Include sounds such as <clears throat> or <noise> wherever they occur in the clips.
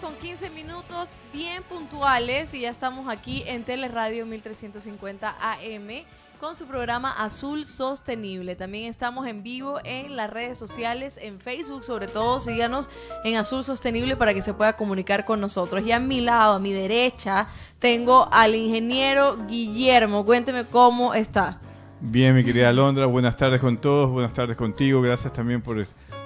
con 15 minutos bien puntuales y ya estamos aquí en Teleradio 1350 AM con su programa Azul Sostenible. También estamos en vivo en las redes sociales, en Facebook sobre todo, síganos en Azul Sostenible para que se pueda comunicar con nosotros. Y a mi lado, a mi derecha, tengo al ingeniero Guillermo. Cuénteme cómo está. Bien, mi querida Alondra, buenas tardes con todos, buenas tardes contigo, gracias también por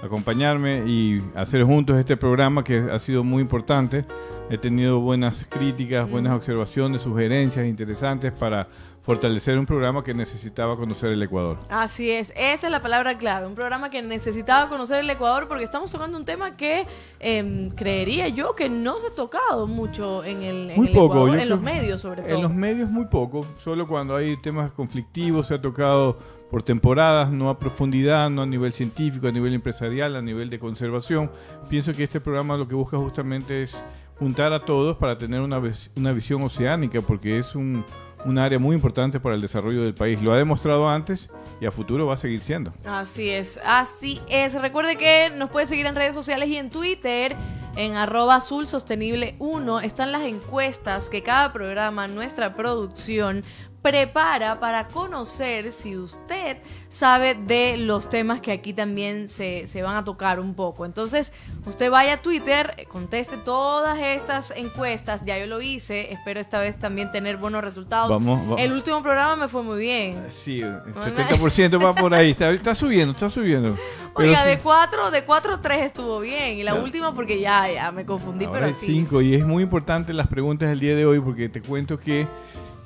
acompañarme y hacer juntos este programa que ha sido muy importante. He tenido buenas críticas, buenas observaciones, sugerencias interesantes para fortalecer un programa que necesitaba conocer el Ecuador. Así es, esa es la palabra clave, un programa que necesitaba conocer el Ecuador porque estamos tocando un tema que em, creería yo que no se ha tocado mucho en el, en Ecuador, en los medios sobre todo. En los medios muy poco, solo cuando hay temas conflictivos se ha tocado por temporadas, no a profundidad, no a nivel científico, a nivel empresarial, a nivel de conservación. Pienso que este programa lo que busca justamente es juntar a todos para tener una, una visión oceánica, porque es un, un área muy importante para el desarrollo del país. Lo ha demostrado antes y a futuro va a seguir siendo. Así es, así es. Recuerde que nos puede seguir en redes sociales y en Twitter. En arroba azul sostenible 1 están las encuestas que cada programa, nuestra producción, prepara para conocer si usted sabe de los temas que aquí también se, van a tocar un poco. Entonces, usted vaya a Twitter, conteste todas estas encuestas, ya yo lo hice, espero esta vez también tener buenos resultados. El último programa me fue muy bien. Sí, el 70% va por ahí, está, subiendo, está subiendo. Oiga, de 4, de 4, 3 estuvo bien. Y la última porque ya, ya me confundí, pero sí. 5 y es muy importante las preguntas del día de hoy porque te cuento que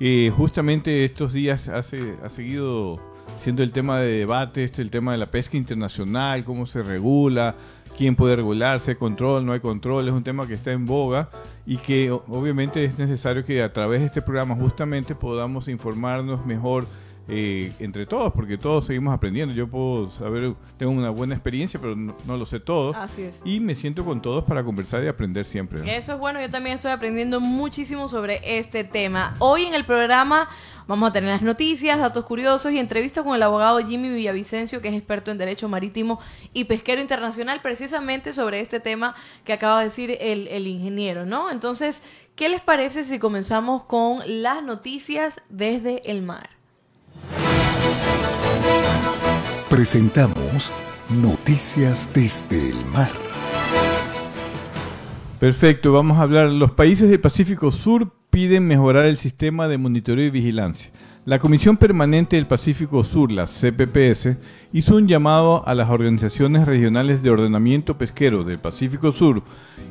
eh, justamente estos días hace, ha seguido siendo el tema de debate, este, el tema de la pesca internacional, cómo se regula, quién puede regularse, hay control, no hay control, es un tema que está en boga y que obviamente es necesario que a través de este programa justamente podamos informarnos mejor eh, entre todos, porque todos seguimos aprendiendo. Yo puedo saber, tengo una buena experiencia, pero no, lo sé todo. Así es. Y me siento con todos para conversar y aprender siempre. Eso es bueno, yo también estoy aprendiendo muchísimo sobre este tema. Hoy en el programa vamos a tener las noticias, datos curiosos y entrevistas con el abogado Jimmy Villavicencio, que es experto en Derecho Marítimo y Pesquero Internacional, precisamente sobre este tema que acaba de decir el, el ingeniero, ¿no? Entonces, ¿qué les parece si comenzamos con las noticias desde el mar? Presentamos Noticias desde el mar. Perfecto, vamos a hablar. Los países del Pacífico Sur piden mejorar el sistema de monitoreo y vigilancia. La Comisión Permanente del Pacífico Sur, la CPPS, hizo un llamado a las organizaciones regionales de ordenamiento pesquero del Pacífico Sur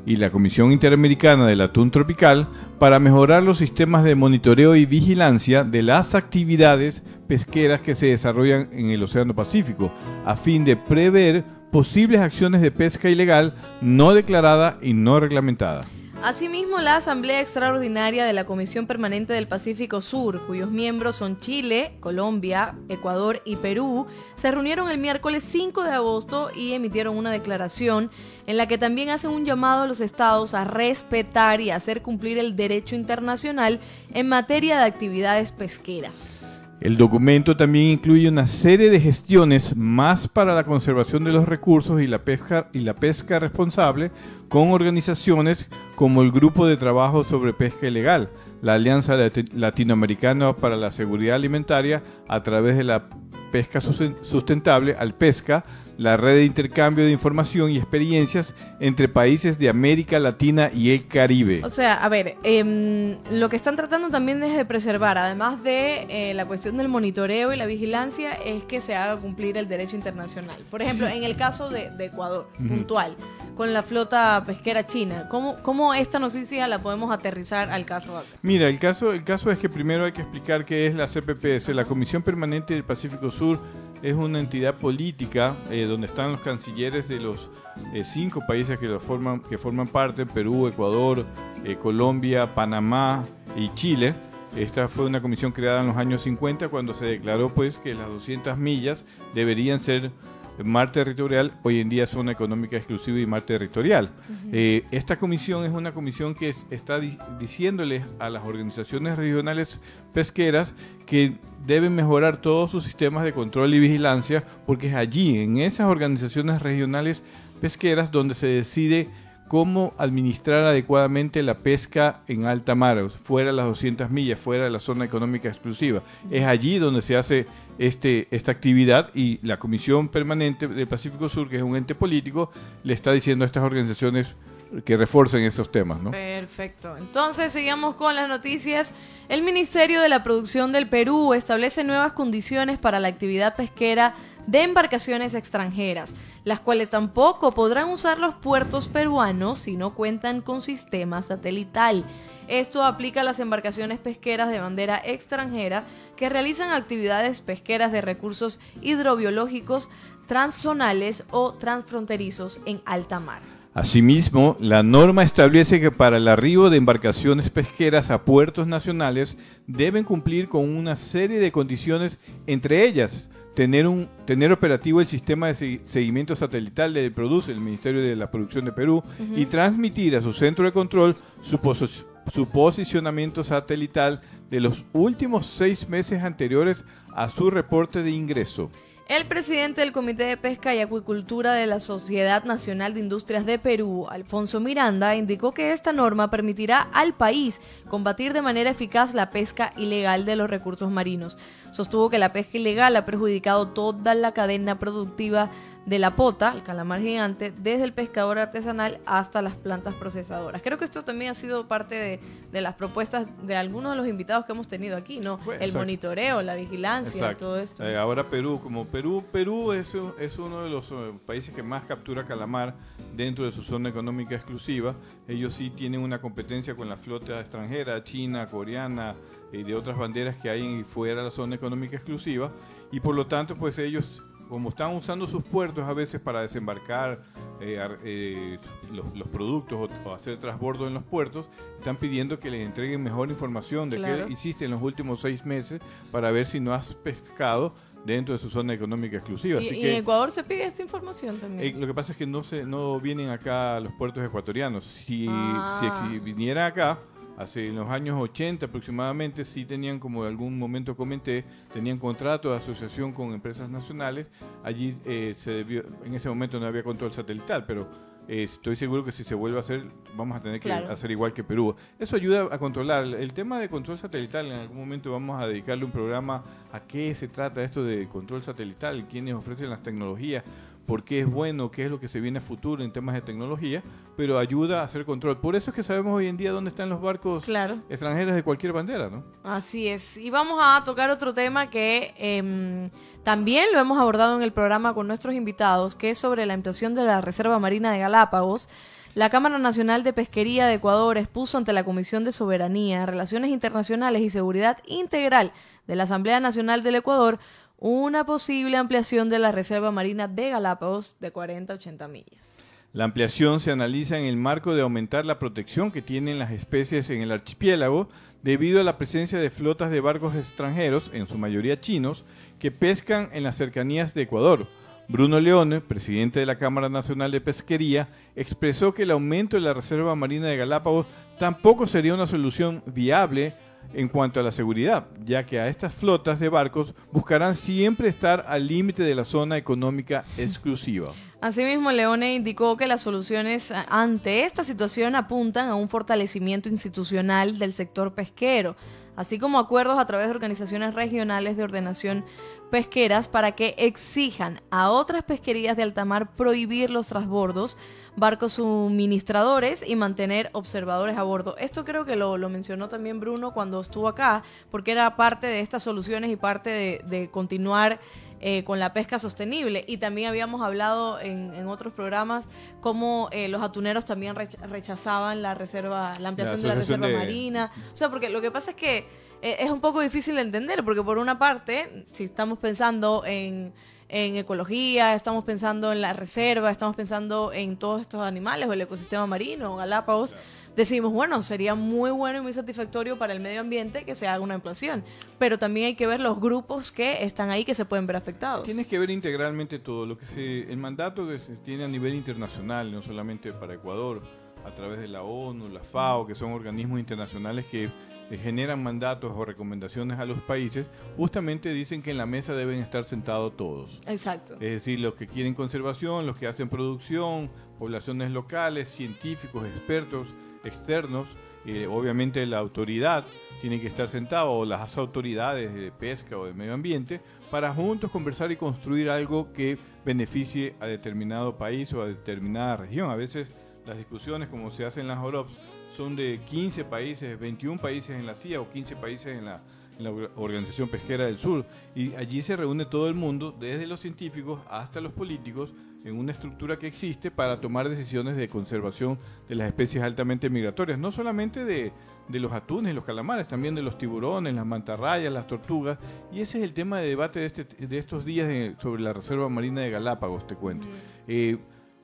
y la Comisión Interamericana del Atún Tropical para mejorar los sistemas de monitoreo y vigilancia de las actividades pesqueras que se desarrollan en el Océano Pacífico, a fin de prever posibles acciones de pesca ilegal no declarada y no reglamentada. Asimismo, la Asamblea Extraordinaria de la Comisión Permanente del Pacífico Sur, cuyos miembros son Chile, Colombia, Ecuador y Perú, se reunieron el miércoles 5 de agosto y emitieron una declaración en la que también hacen un llamado a los estados a respetar y hacer cumplir el derecho internacional en materia de actividades pesqueras. El documento también incluye una serie de gestiones más para la conservación de los recursos y la pesca, y la pesca responsable con organizaciones como el Grupo de Trabajo sobre Pesca Ilegal, la Alianza Latinoamericana para la Seguridad Alimentaria a través de la pesca sustentable, al pesca, la red de intercambio de información y experiencias entre países de América Latina y el Caribe. O sea, a ver, em, lo que están tratando también es de preservar, además de eh, la cuestión del monitoreo y la vigilancia, es que se haga cumplir el derecho internacional. Por ejemplo, en el caso de, Ecuador, puntual, con la flota pesquera china, ¿cómo, ¿cómo esta noticia la podemos aterrizar al caso acá? Mira, el caso, el caso es que primero hay que explicar qué es la CPPS, la Comisión Permanente del Pacífico Sur es una entidad política eh, donde están los cancilleres de los eh, cinco países que, lo forman, que forman parte, Perú, Ecuador, eh, Colombia, Panamá y Chile. Esta fue una comisión creada en los años 50 cuando se declaró pues que las 200 millas deberían ser mar territorial, hoy en día zona económica exclusiva y mar territorial. Eh, esta comisión es una comisión que está diciéndole a las organizaciones regionales pesqueras que deben mejorar todos sus sistemas de control y vigilancia, porque es allí, en esas organizaciones regionales pesqueras, donde se decide cómo administrar adecuadamente la pesca en alta mar, fuera de las 200 millas, fuera de la zona económica exclusiva. Es allí donde se hace este, esta actividad y la Comisión Permanente del Pacífico Sur, que es un ente político, le está diciendo a estas organizaciones que refuercen esos temas. Perfecto. Entonces, sigamos con las noticias. El Ministerio de la Producción del Perú establece nuevas condiciones para la actividad pesquera de embarcaciones extranjeras, las cuales tampoco podrán usar los puertos peruanos si no cuentan con sistema satelital. Esto aplica a las embarcaciones pesqueras de bandera extranjera que realizan actividades pesqueras de recursos hidrobiológicos transzonales o transfronterizos en alta mar. Asimismo, la norma establece que para el arribo de embarcaciones pesqueras a puertos nacionales deben cumplir con una serie de condiciones, entre ellas tener, un, tener operativo el sistema de seguimiento satelital que produce el Ministerio de la Producción de Perú y transmitir a su centro de control su, su posicionamiento satelital de los últimos seis meses anteriores a su reporte de ingreso. El presidente del Comité de Pesca y Acuicultura de la Sociedad Nacional de Industrias de Perú, Alfonso Miranda, indicó que esta norma permitirá al país combatir de manera eficaz la pesca ilegal de los recursos marinos. Sostuvo que la pesca ilegal ha perjudicado toda la cadena productiva de la pota, el calamar gigante, desde el pescador artesanal hasta las plantas procesadoras. Creo que esto también ha sido parte de, las propuestas de algunos de los invitados que hemos tenido aquí, ¿no? Pues, el monitoreo, la vigilancia, todo esto. Eh, ahora Perú, como Perú, Perú es, es uno de los eh, países que más captura calamar dentro de su zona económica exclusiva. Ellos sí tienen una competencia con la flota extranjera, china, coreana y de otras banderas que hay fuera de la zona económica exclusiva y por lo tanto pues ellos como están usando sus puertos a veces para desembarcar eh, eh, los, productos o, hacer transbordo en los puertos, están pidiendo que les entreguen mejor información de qué hiciste en los últimos seis meses para ver si no has pescado dentro de su zona económica exclusiva. ¿Y, en Ecuador se pide esta información también? Eh, lo que pasa es que no se no vienen acá los puertos ecuatorianos. Si, si, ah. si viniera acá, hace en los años 80 aproximadamente sí tenían, como en algún momento comenté, tenían contrato de asociación con empresas nacionales. Allí eh, se debió, en ese momento no había control satelital, pero eh, estoy seguro que si se vuelve a hacer, vamos a tener que hacer igual que Perú. Eso ayuda a controlar. El tema de control satelital, en algún momento vamos a dedicarle un programa a qué se trata esto de control satelital, quiénes ofrecen las tecnologías por qué es bueno, qué es lo que se viene a futuro en temas de tecnología, pero ayuda a hacer control. Por eso es que sabemos hoy en día dónde están los barcos extranjeros de cualquier bandera, ¿no? Así es. Y vamos a tocar otro tema que em, también lo hemos abordado en el programa con nuestros invitados, que es sobre la ampliación de la Reserva Marina de Galápagos. La Cámara Nacional de Pesquería de Ecuador expuso ante la Comisión de Soberanía, Relaciones Internacionales y Seguridad Integral de la Asamblea Nacional del Ecuador una posible ampliación de la Reserva Marina de Galápagos de 40 a 80 millas. La ampliación se analiza en el marco de aumentar la protección que tienen las especies en el archipiélago debido a la presencia de flotas de barcos extranjeros, en su mayoría chinos, que pescan en las cercanías de Ecuador. Bruno Leone, presidente de la Cámara Nacional de Pesquería, expresó que el aumento de la Reserva Marina de Galápagos tampoco sería una solución viable en cuanto a la seguridad, ya que a estas flotas de barcos buscarán siempre estar al límite de la zona económica exclusiva. Asimismo, Leone indicó que las soluciones ante esta situación apuntan a un fortalecimiento institucional del sector pesquero, así como acuerdos a través de organizaciones regionales de ordenación pesqueras para que exijan a otras pesquerías de alta mar prohibir los transbordos barcos suministradores y mantener observadores a bordo. Esto creo que lo, mencionó también Bruno cuando estuvo acá, porque era parte de estas soluciones y parte de, continuar eh, con la pesca sostenible. Y también habíamos hablado en, otros programas cómo eh, los atuneros también rechazaban la reserva, la ampliación de la reserva marina. O sea, porque lo que pasa es que es un poco difícil de entender, porque por una parte, si estamos pensando en en ecología, estamos pensando en la reserva, estamos pensando en todos estos animales o el ecosistema marino, Galápagos, decimos, bueno, sería muy bueno y muy satisfactorio para el medio ambiente que se haga una ampliación, pero también hay que ver los grupos que están ahí que se pueden ver afectados. Tienes que ver integralmente todo, lo que se, el mandato que se tiene a nivel internacional, no solamente para Ecuador, a través de la ONU, la FAO, que son organismos internacionales que eh, generan mandatos o recomendaciones a los países, justamente dicen que en la mesa deben estar sentados todos. Exacto. Es decir, los que quieren conservación, los que hacen producción, poblaciones locales, científicos, expertos, externos, eh, obviamente la autoridad tiene que estar sentada o las autoridades de pesca o de medio ambiente para juntos conversar y construir algo que beneficie a determinado país o a determinada región. A veces las discusiones, como se hacen en las OROPS, son de 15 países, 21 países en la CIA o 15 países en la, en la Organización Pesquera del Sur. Y allí se reúne todo el mundo, desde los científicos hasta los políticos, en una estructura que existe para tomar decisiones de conservación de las especies altamente migratorias, no solamente de, de los atunes y los calamares, también de los tiburones, las mantarrayas, las tortugas. Y ese es el tema de debate de, este, de estos días de- sobre la Reserva Marina de Galápagos, te cuento. Eh,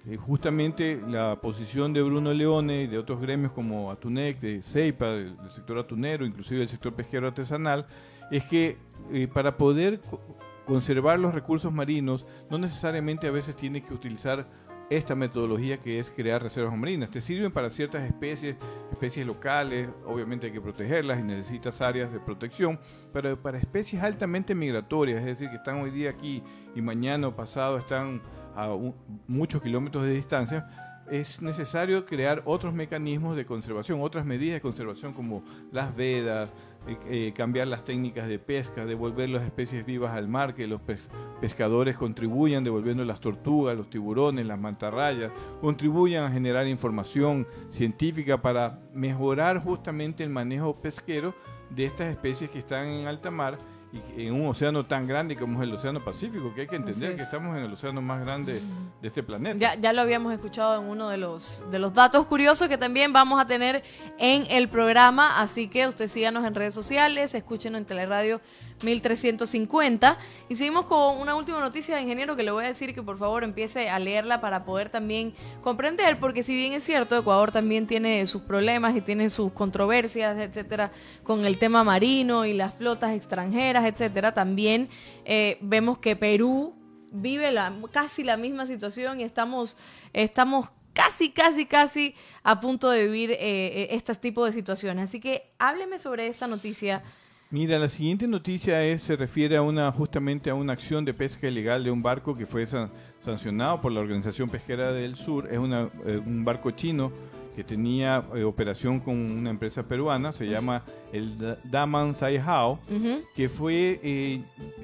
eh, justamente la posición de Bruno Leone y de otros gremios como Atunec, de CEIPA, del, sector atunero, inclusive del sector pesquero artesanal, es que eh, para poder co- conservar los recursos marinos, no necesariamente a veces tiene que utilizar esta metodología que es crear reservas marinas. Te sirven para ciertas especies, especies locales, obviamente hay que protegerlas y necesitas áreas de protección, pero para especies altamente migratorias, es decir, que están hoy día aquí y mañana o pasado están a un- muchos kilómetros de distancia, es necesario crear otros mecanismos de conservación, otras medidas de conservación como las vedas, eh, eh, cambiar las técnicas de pesca, devolver las especies vivas al mar, que los pes- pescadores contribuyan devolviendo las tortugas, los tiburones, las mantarrayas, contribuyan a generar información científica para mejorar justamente el manejo pesquero de estas especies que están en alta mar y en un océano tan grande como es el Océano Pacífico, que hay que entender es. que estamos en el océano más grande de este planeta. Ya, ya lo habíamos escuchado en uno de los, de los datos curiosos que también vamos a tener en el programa, así que usted síganos en redes sociales, escúchenos en Teleradio 1350 y seguimos con una última noticia ingeniero que le voy a decir que por favor empiece a leerla para poder también comprender, porque si bien es cierto, Ecuador también tiene sus problemas y tiene sus controversias, etcétera, con el tema marino y las flotas extranjeras, etcétera, también eh, vemos que Perú vive la, casi la misma situación y estamos, estamos casi, casi, casi a punto de vivir eh, este tipo de situaciones. Así que hábleme sobre esta noticia. Mira, la siguiente noticia es, se refiere a una justamente a una acción de pesca ilegal de un barco que fue san- sancionado por la Organización Pesquera del Sur. Es una, eh, un barco chino que tenía eh, operación con una empresa peruana, se llama el Da- Daman Saihao, Ujú. que fue eh,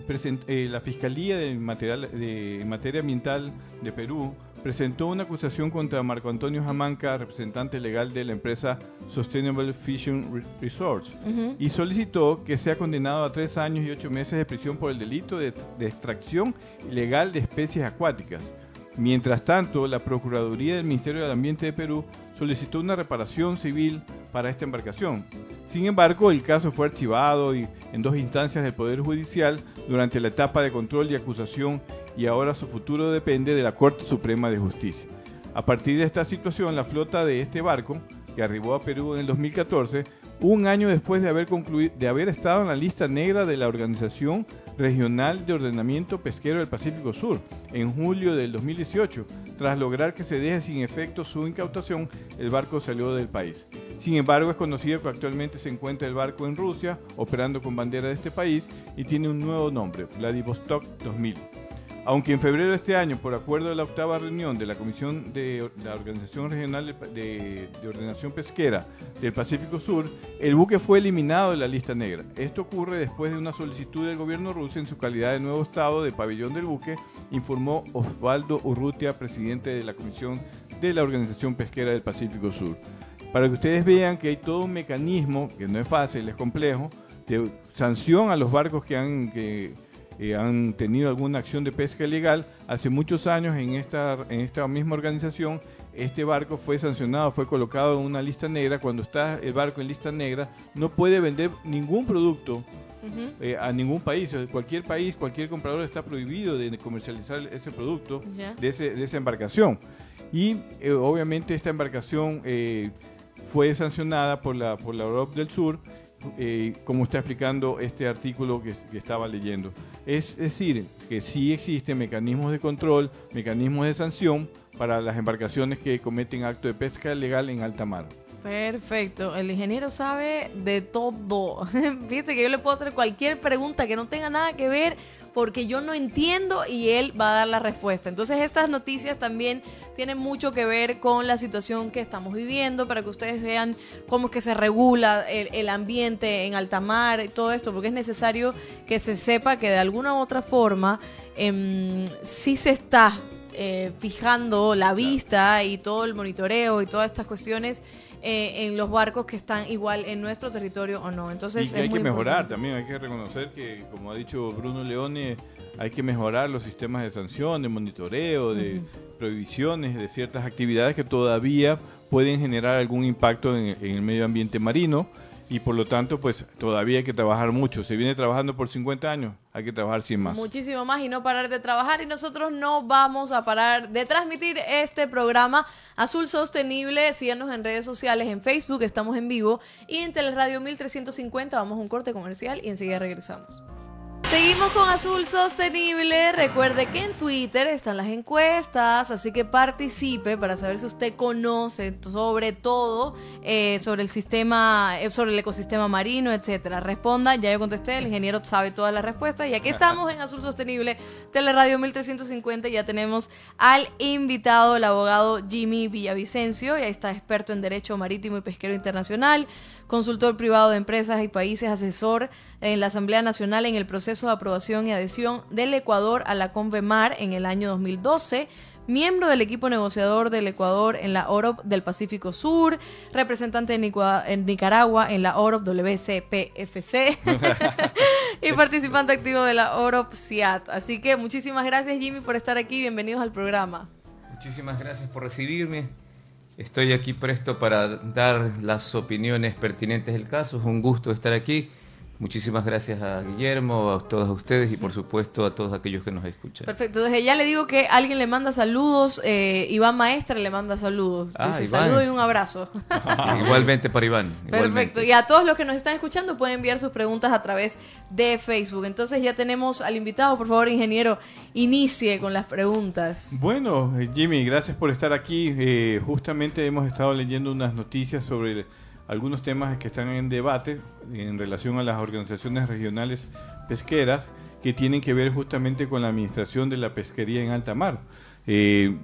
present- eh, la Fiscalía de, material, de materia ambiental de Perú presentó una acusación contra Marco Antonio Jamanca, representante legal de la empresa Sustainable Fishing Re- Resorts, y solicitó que sea condenado a tres años y ocho meses de prisión por el delito de, de extracción ilegal de especies acuáticas. Mientras tanto, la Procuraduría del Ministerio del Ambiente de Perú solicitó una reparación civil para esta embarcación. Sin embargo, el caso fue archivado y en dos instancias del Poder Judicial durante la etapa de control y acusación y ahora su futuro depende de la Corte Suprema de Justicia. A partir de esta situación, la flota de este barco, que arribó a Perú en el 2014, un año después de haber, concluido, de haber estado en la lista negra de la Organización Regional de Ordenamiento Pesquero del Pacífico Sur, en julio del 2018, tras lograr que se deje sin efecto su incautación, el barco salió del país. Sin embargo, es conocido que actualmente se encuentra el barco en Rusia, operando con bandera de este país, y tiene un nuevo nombre, Vladivostok 2000. Aunque en febrero de este año, por acuerdo de la octava reunión de la Comisión de la Organización Regional de, de- de Ordenación Pesquera del Pacífico Sur, el buque fue eliminado de la lista negra. Esto ocurre después de una solicitud del gobierno ruso en su calidad de nuevo estado de pabellón del buque, informó Osvaldo Urrutia, presidente de la Comisión de la Organización Pesquera del Pacífico Sur. Para que ustedes vean que hay todo un mecanismo, que no es fácil, es complejo, de sanción a los barcos que han... Que, eh, han tenido alguna acción de pesca ilegal. Hace muchos años en esta, en esta misma organización, este barco fue sancionado, fue colocado en una lista negra. Cuando está el barco en lista negra, no puede vender ningún producto eh, a ningún país. O sea, Cualquier país, cualquier comprador está prohibido de comercializar ese producto de, ese- de esa embarcación. Y eh, obviamente esta embarcación eh, fue sancionada por la, por la Europa del Sur, como está explicando este artículo que, que estaba leyendo. Es decir, que sí existen mecanismos de control, mecanismos de sanción para las embarcaciones que cometen actos de pesca ilegal en alta mar. Perfecto, el ingeniero sabe de todo. <laughs> Viste que yo le puedo hacer cualquier pregunta que no tenga nada que ver porque yo no entiendo y él va a dar la respuesta. Entonces estas noticias también tienen mucho que ver con la situación que estamos viviendo para que ustedes vean cómo es que se regula el, ambiente en alta mar y todo esto, porque es necesario que se sepa que de alguna u otra forma eh, sí se está eh, fijando la vista y todo el monitoreo y todas estas cuestiones eh, en los barcos que están igual en nuestro territorio o no. Entonces y hay que mejorar también, hay que reconocer que, como ha dicho Bruno Leone, hay que mejorar los sistemas de sanción, de monitoreo, de prohibiciones de ciertas actividades que todavía pueden generar algún impacto en el medio ambiente marino y por lo tanto pues todavía hay que trabajar mucho. Se viene trabajando por 50 años, hay que trabajar sin más. Muchísimo más y no parar de trabajar y nosotros no vamos a parar de transmitir este programa Azul Sostenible. Síganos en redes sociales, en Facebook estamos en vivo y en Teleradio 1350 vamos a un corte comercial y enseguida regresamos. Seguimos con Azul Sostenible. Recuerde que en Twitter están las encuestas, así que participe para saber si usted conoce sobre todo eh, sobre el sistema, eh, sobre el ecosistema marino, etcétera. Responda, ya yo contesté, el ingeniero sabe todas las respuestas y aquí <laughs> estamos en Azul Sostenible, Teleradio 1350. Ya tenemos al invitado, el abogado Jimmy Villavicencio, ya está experto en Derecho Marítimo y Pesquero Internacional consultor privado de empresas y países, asesor en la Asamblea Nacional en el proceso de aprobación y adhesión del Ecuador a la CONVEMAR en el año 2012 miembro del equipo negociador del Ecuador en la OROP del Pacífico Sur, representante en Nicaragua en la OROP WCPFC <laughs> y participante activo de la OROP CIAT. Así que muchísimas gracias Jimmy por estar aquí, bienvenidos al programa. Muchísimas gracias por recibirme. Estoy aquí presto para dar las opiniones pertinentes del caso. Es un gusto estar aquí. Muchísimas gracias a Guillermo, a todos ustedes y por supuesto a todos aquellos que nos escuchan. Perfecto, desde ya le digo que alguien le manda saludos, eh, Iván Maestra le manda saludos. Ah, Dice saludo y un abrazo. <laughs> igualmente para Iván. Perfecto, y a todos los que nos están escuchando pueden enviar sus preguntas a través de Facebook. Entonces ya tenemos al invitado, por favor ingeniero, inicie con las preguntas. Bueno, eh, Jimmy, gracias por estar aquí. Eh, justamente hemos estado leyendo unas noticias sobre algunos temas que están en debate en relación a las organizaciones regionales pesqueras que tienen que ver justamente con la administración de la pesquería en alta mar. Eh,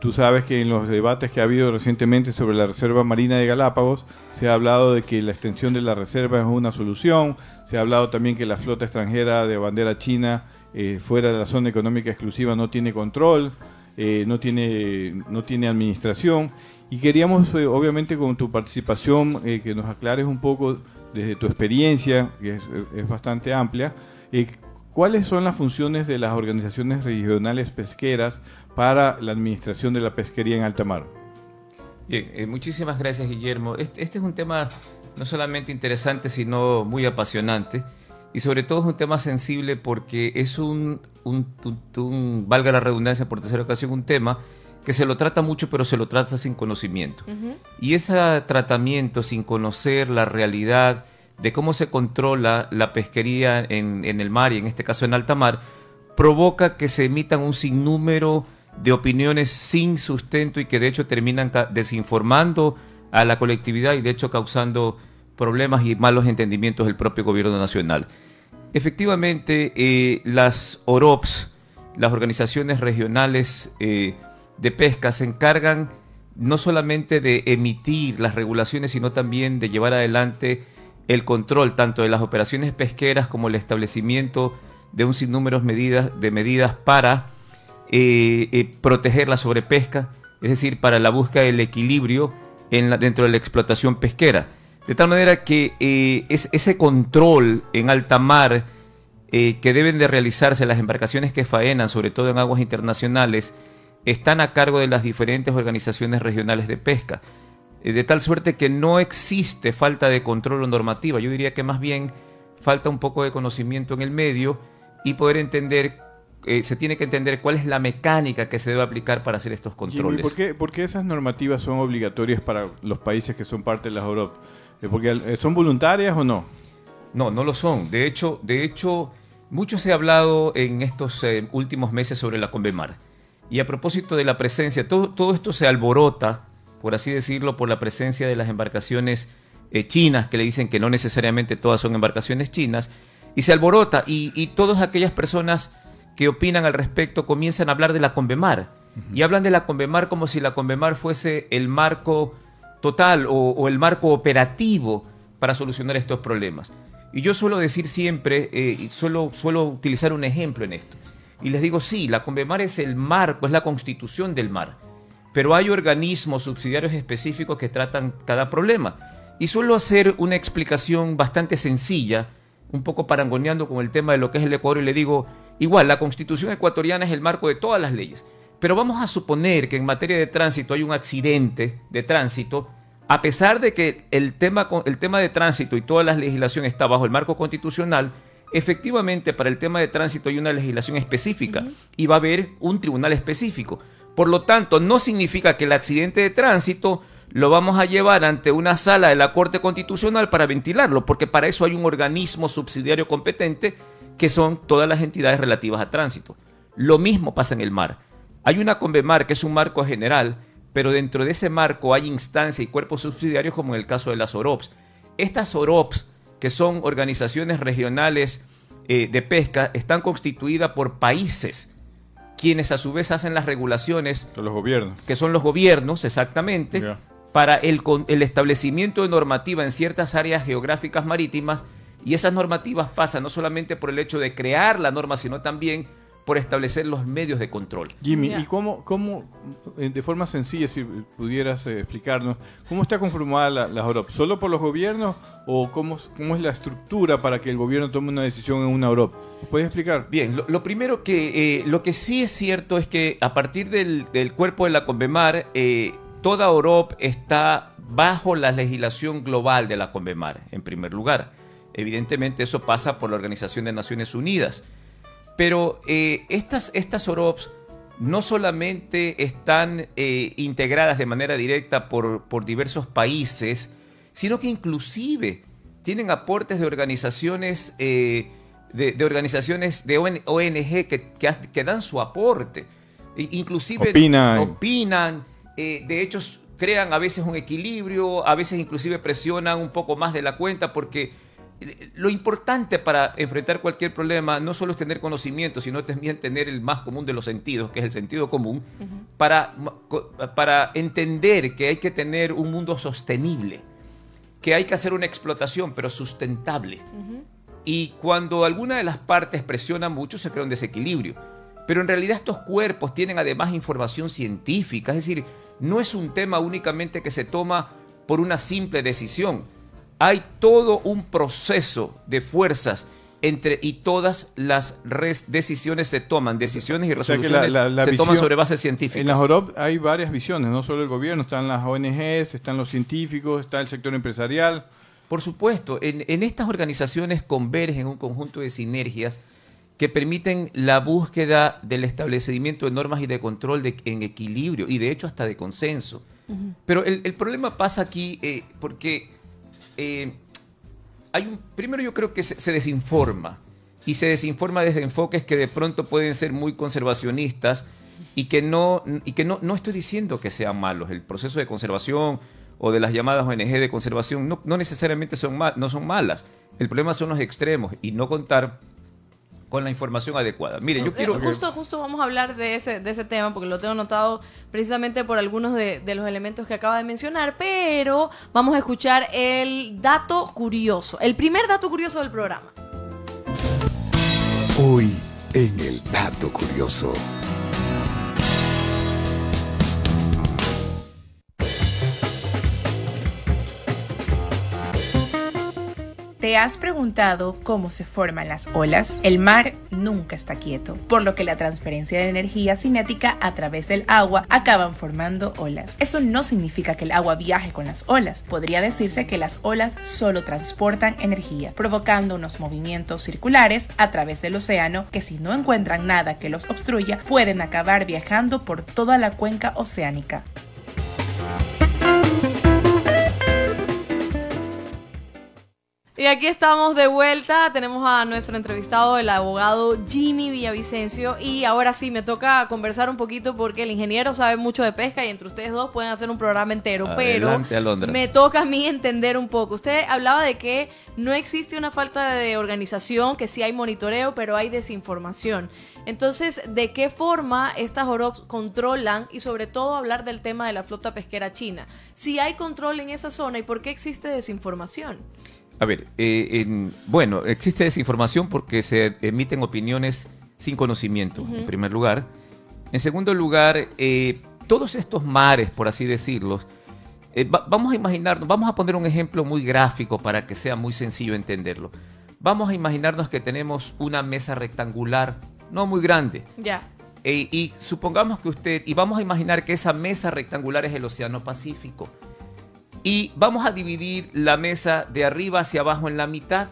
tú sabes que en los debates que ha habido recientemente sobre la Reserva Marina de Galápagos se ha hablado de que la extensión de la reserva es una solución, se ha hablado también que la flota extranjera de bandera china eh, fuera de la zona económica exclusiva no tiene control, eh, no, tiene, no tiene administración y queríamos, eh, obviamente, con tu participación, eh, que nos aclares un poco desde tu experiencia, que es, bastante amplia, eh, cuáles son las funciones de las organizaciones regionales pesqueras para la administración de la pesquería en alta mar. Bien, muchísimas gracias, Guillermo. Este, este, es un tema no solamente interesante, sino muy apasionante. Y sobre todo es un tema sensible porque es un, un, un valga la redundancia por tercera ocasión, un tema que se lo trata mucho, pero se lo trata sin conocimiento. Y ese tratamiento sin conocer la realidad de cómo se controla la pesquería en, el mar y en este caso en alta mar, provoca que se emitan un sinnúmero de opiniones sin sustento y que de hecho terminan desinformando a la colectividad y de hecho causando problemas y malos entendimientos del propio gobierno nacional. Efectivamente, eh, las OROPS, las organizaciones regionales eh, de pesca se encargan no solamente de emitir las regulaciones, sino también de llevar adelante el control tanto de las operaciones pesqueras como el establecimiento de un sinnúmero de medidas para eh, eh, proteger la sobrepesca, es decir, para la búsqueda del equilibrio dentro de la explotación pesquera. De tal manera que eh, es, ese control en alta mar que deben de realizarse las embarcaciones que faenan, sobre todo en aguas internacionales, están a cargo de las diferentes organizaciones regionales de pesca. Eh, de tal suerte que no existe falta de control o normativa. Yo diría que más bien falta un poco de conocimiento en el medio y poder entender, eh, se tiene que entender cuál es la mecánica que se debe aplicar para hacer estos controles. ¿por, qué, esas normativas son obligatorias para los países que son parte de las Europa? Eh, porque, ¿Son voluntarias o no? No, no lo son. De hecho, de hecho mucho se ha hablado en estos últimos meses sobre la Convemar. Y a propósito de la presencia, todo, todo esto se alborota por así decirlo, por la presencia de las embarcaciones eh, chinas, que le dicen que no necesariamente todas son embarcaciones chinas, y se alborota, y, todas aquellas personas que opinan al respecto comienzan a hablar de la Convemar, y hablan de la Convemar como si la Convemar fuese el marco total o, el marco operativo para solucionar estos problemas. Y yo suelo decir siempre, eh, y suelo, suelo utilizar un ejemplo en esto, y les digo, sí, la Convemar es el marco, es la constitución del mar, pero hay organismos subsidiarios específicos que tratan cada problema. Y suelo hacer una explicación bastante sencilla, un poco parangoneando con el tema de lo que es el Ecuador, y le digo, igual, la constitución ecuatoriana es el marco de todas las leyes, pero vamos a suponer que en materia de tránsito hay un accidente de tránsito, a pesar de que el tema, el tema de tránsito y toda la legislación está bajo el marco constitucional, efectivamente para el tema de tránsito hay una legislación específica y va a haber un tribunal específico. Por lo tanto, no significa que el accidente de tránsito lo vamos a llevar ante una sala de la Corte Constitucional para ventilarlo, porque para eso hay un organismo subsidiario competente que son todas las entidades relativas a tránsito. Lo mismo pasa en el mar. Hay una Convemar que es un marco general, pero dentro de ese marco hay instancias y cuerpos subsidiarios como en el caso de las OROPS. Estas OROPS, que son organizaciones regionales eh, de pesca, están constituidas por países, quienes a su vez hacen las regulaciones. Son los gobiernos. Que son los gobiernos, exactamente, para el, el establecimiento de normativa en ciertas áreas geográficas marítimas. Y esas normativas pasan no solamente por el hecho de crear la norma, sino también por establecer los medios de control. Jimmy, ¿y cómo, cómo, eh, de forma sencilla, si pudieras eh, explicarnos, cómo está conformada la, la OROP? ¿Solo por los gobiernos o cómo, cómo es la estructura para que el gobierno tome una decisión en una OROP? ¿Puedes explicar? Bien, lo, primero que, eh, lo que sí es cierto es que a partir del, del cuerpo de la Convemar, toda OROP está bajo la legislación global de la Convemar, en primer lugar. Evidentemente eso pasa por la Organización de Naciones Unidas. Pero eh, estas, estas OROPs no solamente están eh, integradas de manera directa por, por, diversos países, sino que inclusive tienen aportes de organizaciones, eh, de, organizaciones de ONG que, que, dan su aporte. Inclusive opinan, opinan de hecho crean a veces un equilibrio, a veces inclusive presionan un poco más de la cuenta porque lo importante para enfrentar cualquier problema no solo es tener conocimiento, sino también tener el más común de los sentidos, que es el sentido común, para, para entender que hay que tener un mundo sostenible, que hay que hacer una explotación, pero sustentable. Y cuando alguna de las partes presiona mucho, se crea un desequilibrio. Pero en realidad estos cuerpos tienen además información científica, es decir, no es un tema únicamente que se toma por una simple decisión hay todo un proceso de fuerzas entre y todas las decisiones se toman, decisiones y resoluciones se toman sobre bases científicas. En las OROP hay varias visiones, no solo el gobierno, están las ONGs, están los científicos, está el sector empresarial. Por supuesto, en, estas organizaciones convergen un conjunto de sinergias que permiten la búsqueda del establecimiento de normas y de control de, en equilibrio y de hecho hasta de consenso. Pero el, problema pasa aquí eh, porque eh, hay un, primero yo creo que se, desinforma y se desinforma desde enfoques que de pronto pueden ser muy conservacionistas y que no, y que no, no estoy diciendo que sean malos. El proceso de conservación o de las llamadas ONG de conservación no, necesariamente son, no son malas. El problema son los extremos y no contar con la información adecuada. Mire, yo quiero... Justo, justo vamos a hablar de ese, de ese tema porque lo tengo notado precisamente por algunos de, de, los elementos que acaba de mencionar, pero vamos a escuchar el dato curioso, el primer dato curioso del programa. Hoy en el dato curioso. ¿Te has preguntado cómo se forman las olas? El mar nunca está quieto, por lo que la transferencia de energía cinética a través del agua acaban formando olas. Eso no significa que el agua viaje con las olas. Podría decirse que las olas solo transportan energía, provocando unos movimientos circulares a través del océano que si no encuentran nada que los obstruya, pueden acabar viajando por toda la cuenca oceánica. Aquí estamos de vuelta. Tenemos a nuestro entrevistado, el abogado Jimmy Villavicencio. Y ahora sí, me toca conversar un poquito porque el ingeniero sabe mucho de pesca y entre ustedes dos pueden hacer un programa entero. Adelante, pero Alondra. me toca a mí entender un poco. Usted hablaba de que no existe una falta de organización, que sí hay monitoreo, pero hay desinformación. Entonces, ¿de qué forma estas OROPs controlan y sobre todo hablar del tema de la flota pesquera china? Si hay control en esa zona y por qué existe desinformación. A ver, eh, en- bueno, existe desinformación porque se emiten opiniones sin conocimiento, en primer lugar. En segundo lugar, eh, todos estos mares, por así decirlos, eh, va- vamos a imaginarnos, vamos a poner un ejemplo muy gráfico para que sea muy sencillo entenderlo. Vamos a imaginarnos que tenemos una mesa rectangular, no muy grande, Ya. e- y supongamos que usted, y vamos a imaginar que esa mesa rectangular es el Océano Pacífico. Y vamos a dividir la mesa de arriba hacia abajo en la mitad.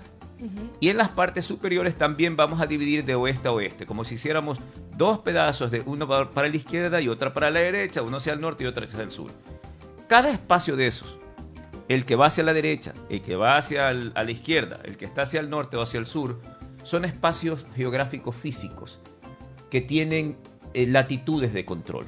Y en las partes superiores también vamos a dividir de oeste a oeste, como si hiciéramos dos pedazos, de uno pa- para la izquierda y otra para la derecha, uno hacia el norte y otro hacia el sur. Cada espacio de esos, el que va hacia la derecha, el que va hacia el- a la izquierda, el que está hacia el norte o hacia el sur, son espacios geográficos físicos que tienen eh, latitudes de control.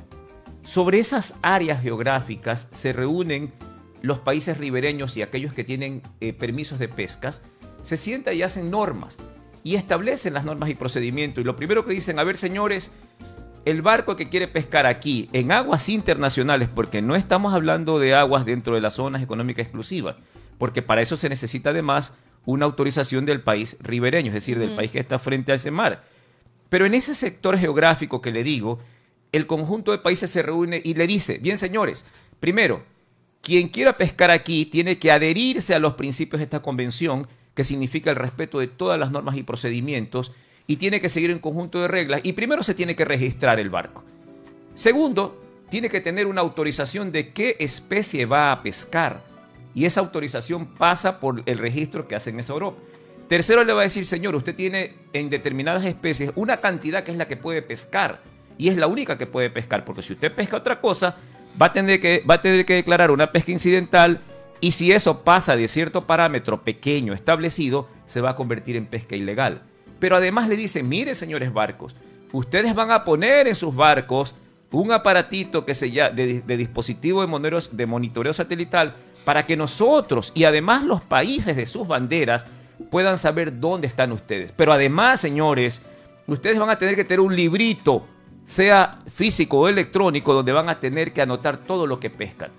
Sobre esas áreas geográficas se reúnen los países ribereños y aquellos que tienen eh, permisos de pescas, se sientan y hacen normas y establecen las normas y procedimientos. Y lo primero que dicen, a ver señores, el barco que quiere pescar aquí en aguas internacionales, porque no estamos hablando de aguas dentro de las zonas económicas exclusivas, porque para eso se necesita además una autorización del país ribereño, es decir, del país que está frente a ese mar. Pero en ese sector geográfico que le digo, el conjunto de países se reúne y le dice, bien señores, primero, quien quiera pescar aquí tiene que adherirse a los principios de esta convención, que significa el respeto de todas las normas y procedimientos, y tiene que seguir un conjunto de reglas, y primero se tiene que registrar el barco. Segundo, tiene que tener una autorización de qué especie va a pescar, y esa autorización pasa por el registro que hace en esa Europa. Tercero, le va a decir, señor, usted tiene en determinadas especies una cantidad que es la que puede pescar, y es la única que puede pescar, porque si usted pesca otra cosa, va a tener que, va a tener que declarar una pesca incidental y si eso pasa de cierto parámetro pequeño establecido, se va a convertir en pesca ilegal. Pero además le dicen, mire señores barcos, ustedes van a poner en sus barcos un aparatito que se de, dispositivo de, moneros- de monitoreo satelital para que nosotros y además los países de sus banderas puedan saber dónde están ustedes. Pero además, señores, ustedes van a tener que tener un librito sea físico o electrónico, donde van a tener que anotar todo lo que pescan.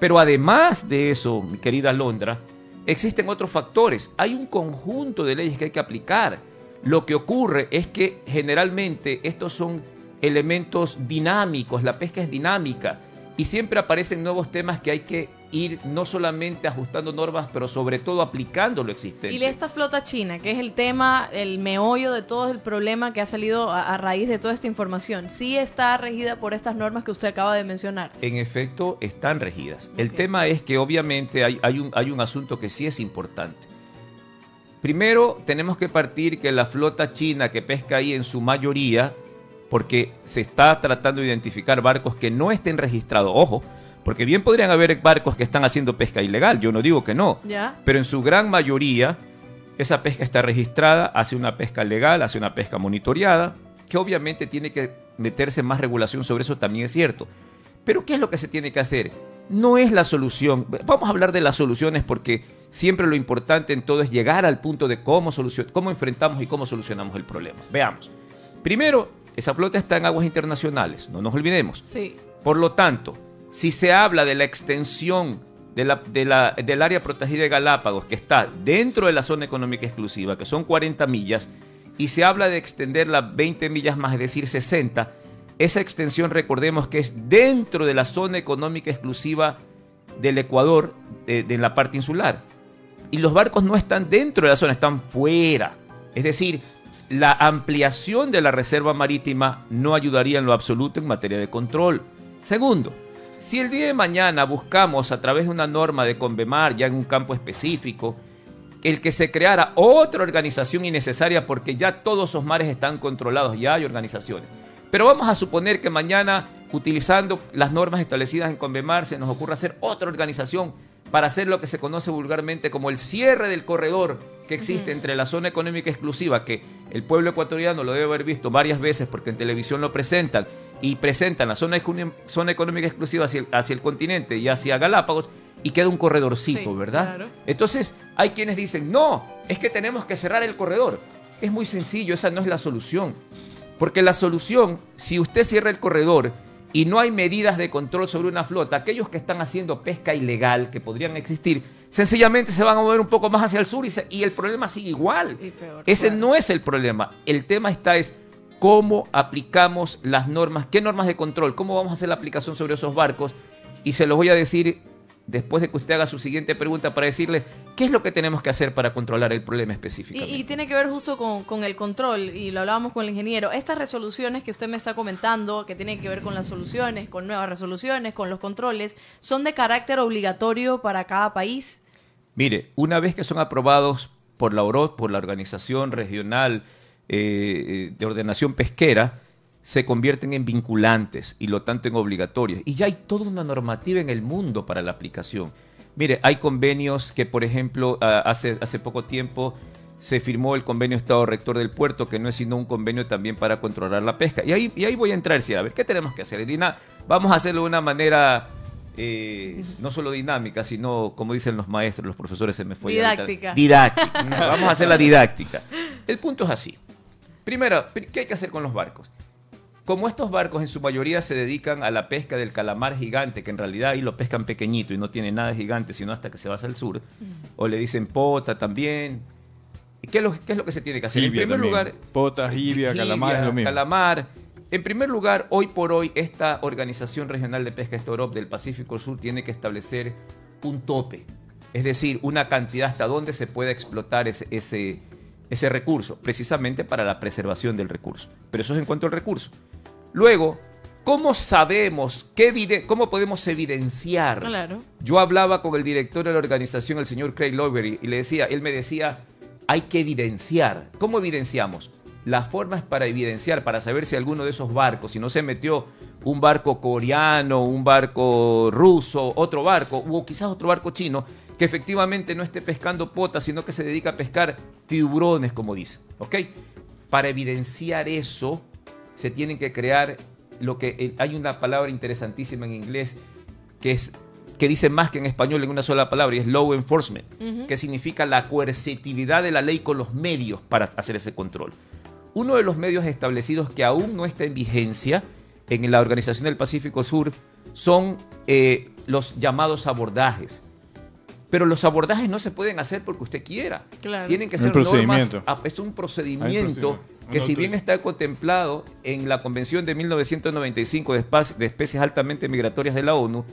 Pero además de eso, mi querida Londra, existen otros factores. Hay un conjunto de leyes que hay que aplicar. Lo que ocurre es que generalmente estos son elementos dinámicos, la pesca es dinámica y siempre aparecen nuevos temas que hay que ir no solamente ajustando normas, pero sobre todo aplicando lo existente. Y esta flota china, que es el tema, el meollo de todo el problema que ha salido a, a raíz de toda esta información, sí está regida por estas normas que usted acaba de mencionar. En efecto, están regidas. El tema es que obviamente hay, hay un, hay un asunto que sí es importante. Primero, tenemos que partir que la flota china que pesca ahí en su mayoría, porque se está tratando de identificar barcos que no estén registrados, ojo, porque bien podrían haber barcos que están haciendo pesca ilegal, yo no digo que no, ¿Ya? pero en su gran mayoría esa pesca está registrada, hace una pesca legal, hace una pesca monitoreada, que obviamente tiene que meterse más regulación sobre eso, también es cierto. Pero ¿qué es lo que se tiene que hacer? No es la solución. Vamos a hablar de las soluciones porque siempre lo importante en todo es llegar al punto de cómo, cómo enfrentamos y cómo solucionamos el problema. Veamos. Primero, esa flota está en aguas internacionales, no nos olvidemos. Sí. Por lo tanto, si se habla de la extensión del área protegida de Galápagos, que está dentro de la zona económica exclusiva, que son 40 millas, y se habla de extenderla 20 millas más, es decir, 60, esa extensión recordemos que es dentro de la zona económica exclusiva del Ecuador, de, de la parte insular. Y los barcos no están dentro de la zona, están fuera. Es decir, la ampliación de la reserva marítima no ayudaría en lo absoluto en materia de control. Segundo, si el día de mañana buscamos a través de una norma de Convemar, ya en un campo específico, el que se creara otra organización innecesaria porque ya todos esos mares están controlados, ya hay organizaciones. Pero vamos a suponer que mañana, utilizando las normas establecidas en Convemar, se nos ocurra hacer otra organización para hacer lo que se conoce vulgarmente como el cierre del corredor que existe entre la zona económica exclusiva, que el pueblo ecuatoriano lo debe haber visto varias veces porque en televisión lo presentan, y presentan la zona, zona económica exclusiva hacia el, hacia el continente y hacia Galápagos, y queda un corredorcito, Sí, ¿verdad? claro. Entonces hay quienes dicen, no, es que tenemos que cerrar el corredor. Es muy sencillo, esa no es la solución. Porque la solución, si usted cierra el corredor y no hay medidas de control sobre una flota, aquellos que están haciendo pesca ilegal, que podrían existir, sencillamente se van a mover un poco más hacia el sur y, se- y el problema sigue igual. Peor, Ese claro. no es el problema. El tema está es cómo aplicamos las normas, qué normas de control, cómo vamos a hacer la aplicación sobre esos barcos. Y se los voy a decir después de que usted haga su siguiente pregunta para decirle qué es lo que tenemos que hacer para controlar el problema Y, específicamente. y tiene que ver justo con, con el control, y lo hablábamos con el ingeniero. Estas resoluciones que usted me está comentando, que tienen que ver con las soluciones, con nuevas resoluciones, con los controles, ¿son de carácter obligatorio para cada país? Mire, una vez que son aprobados por la OROT, por la Organización Regional eh, de Ordenación Pesquera, se convierten en vinculantes y lo tanto en obligatorios. Y ya hay toda una normativa en el mundo para la aplicación. Mire, hay convenios que, por ejemplo, hace, hace poco tiempo se firmó el convenio Estado Rector del Puerto, que no es sino un convenio también para controlar la pesca. Y ahí, y ahí voy a entrar, sí, a ver, ¿qué tenemos que hacer? Dina, vamos a hacerlo de una manera eh, no solo dinámica, sino, como dicen los maestros, los profesores, se me fue. Didáctica. Vamos a hacer la didáctica. El punto es así. Primero, pri- ¿qué hay que hacer con los barcos? Como estos barcos en su mayoría se dedican a la pesca del calamar gigante, que en realidad ahí lo pescan pequeñito y no tiene nada de gigante, sino hasta que se va hacia el sur, o le dicen pota también. ¿Qué es lo, qué es lo que se tiene que hacer? Jibia en primer también. lugar, Potas, jibia, Jibia, calamar, es lo mismo. calamar. En primer lugar, hoy por hoy, esta Organización Regional de Pesca Estorop del Pacífico Sur tiene que establecer un tope, es decir, una cantidad hasta donde se pueda explotar ese, ese, ese recurso, precisamente para la preservación del recurso. Pero eso es en cuanto al recurso. Luego, ¿cómo sabemos, qué cómo podemos evidenciar Claro. yo hablaba con el director de la organización, el señor Craig Lowery, y le decía, él me decía, hay que evidenciar. ¿Cómo evidenciamos? La forma es para evidenciar, para saber si alguno de esos barcos, si no se metió un barco coreano, un barco ruso, otro barco, o quizás otro barco chino, que efectivamente no esté pescando potas, sino que se dedica a pescar tiburones, como dice. ¿Ok? Para evidenciar eso, se tienen que crear lo que eh, hay una palabra interesantísima en inglés que es que dice más que en español en una sola palabra y es law enforcement, que significa la coercitividad de la ley con los medios para hacer ese control. Uno de los medios establecidos que aún no está en vigencia en la Organización del Pacífico Sur son eh, los llamados abordajes. Pero los abordajes no se pueden hacer porque usted quiera. Claro. Tienen que ser un procedimiento. normas. ah, Es un procedimiento Hay un procedimiento. que si bien está contemplado en la Convención de 1995 de, especies altamente migratorias de la ONU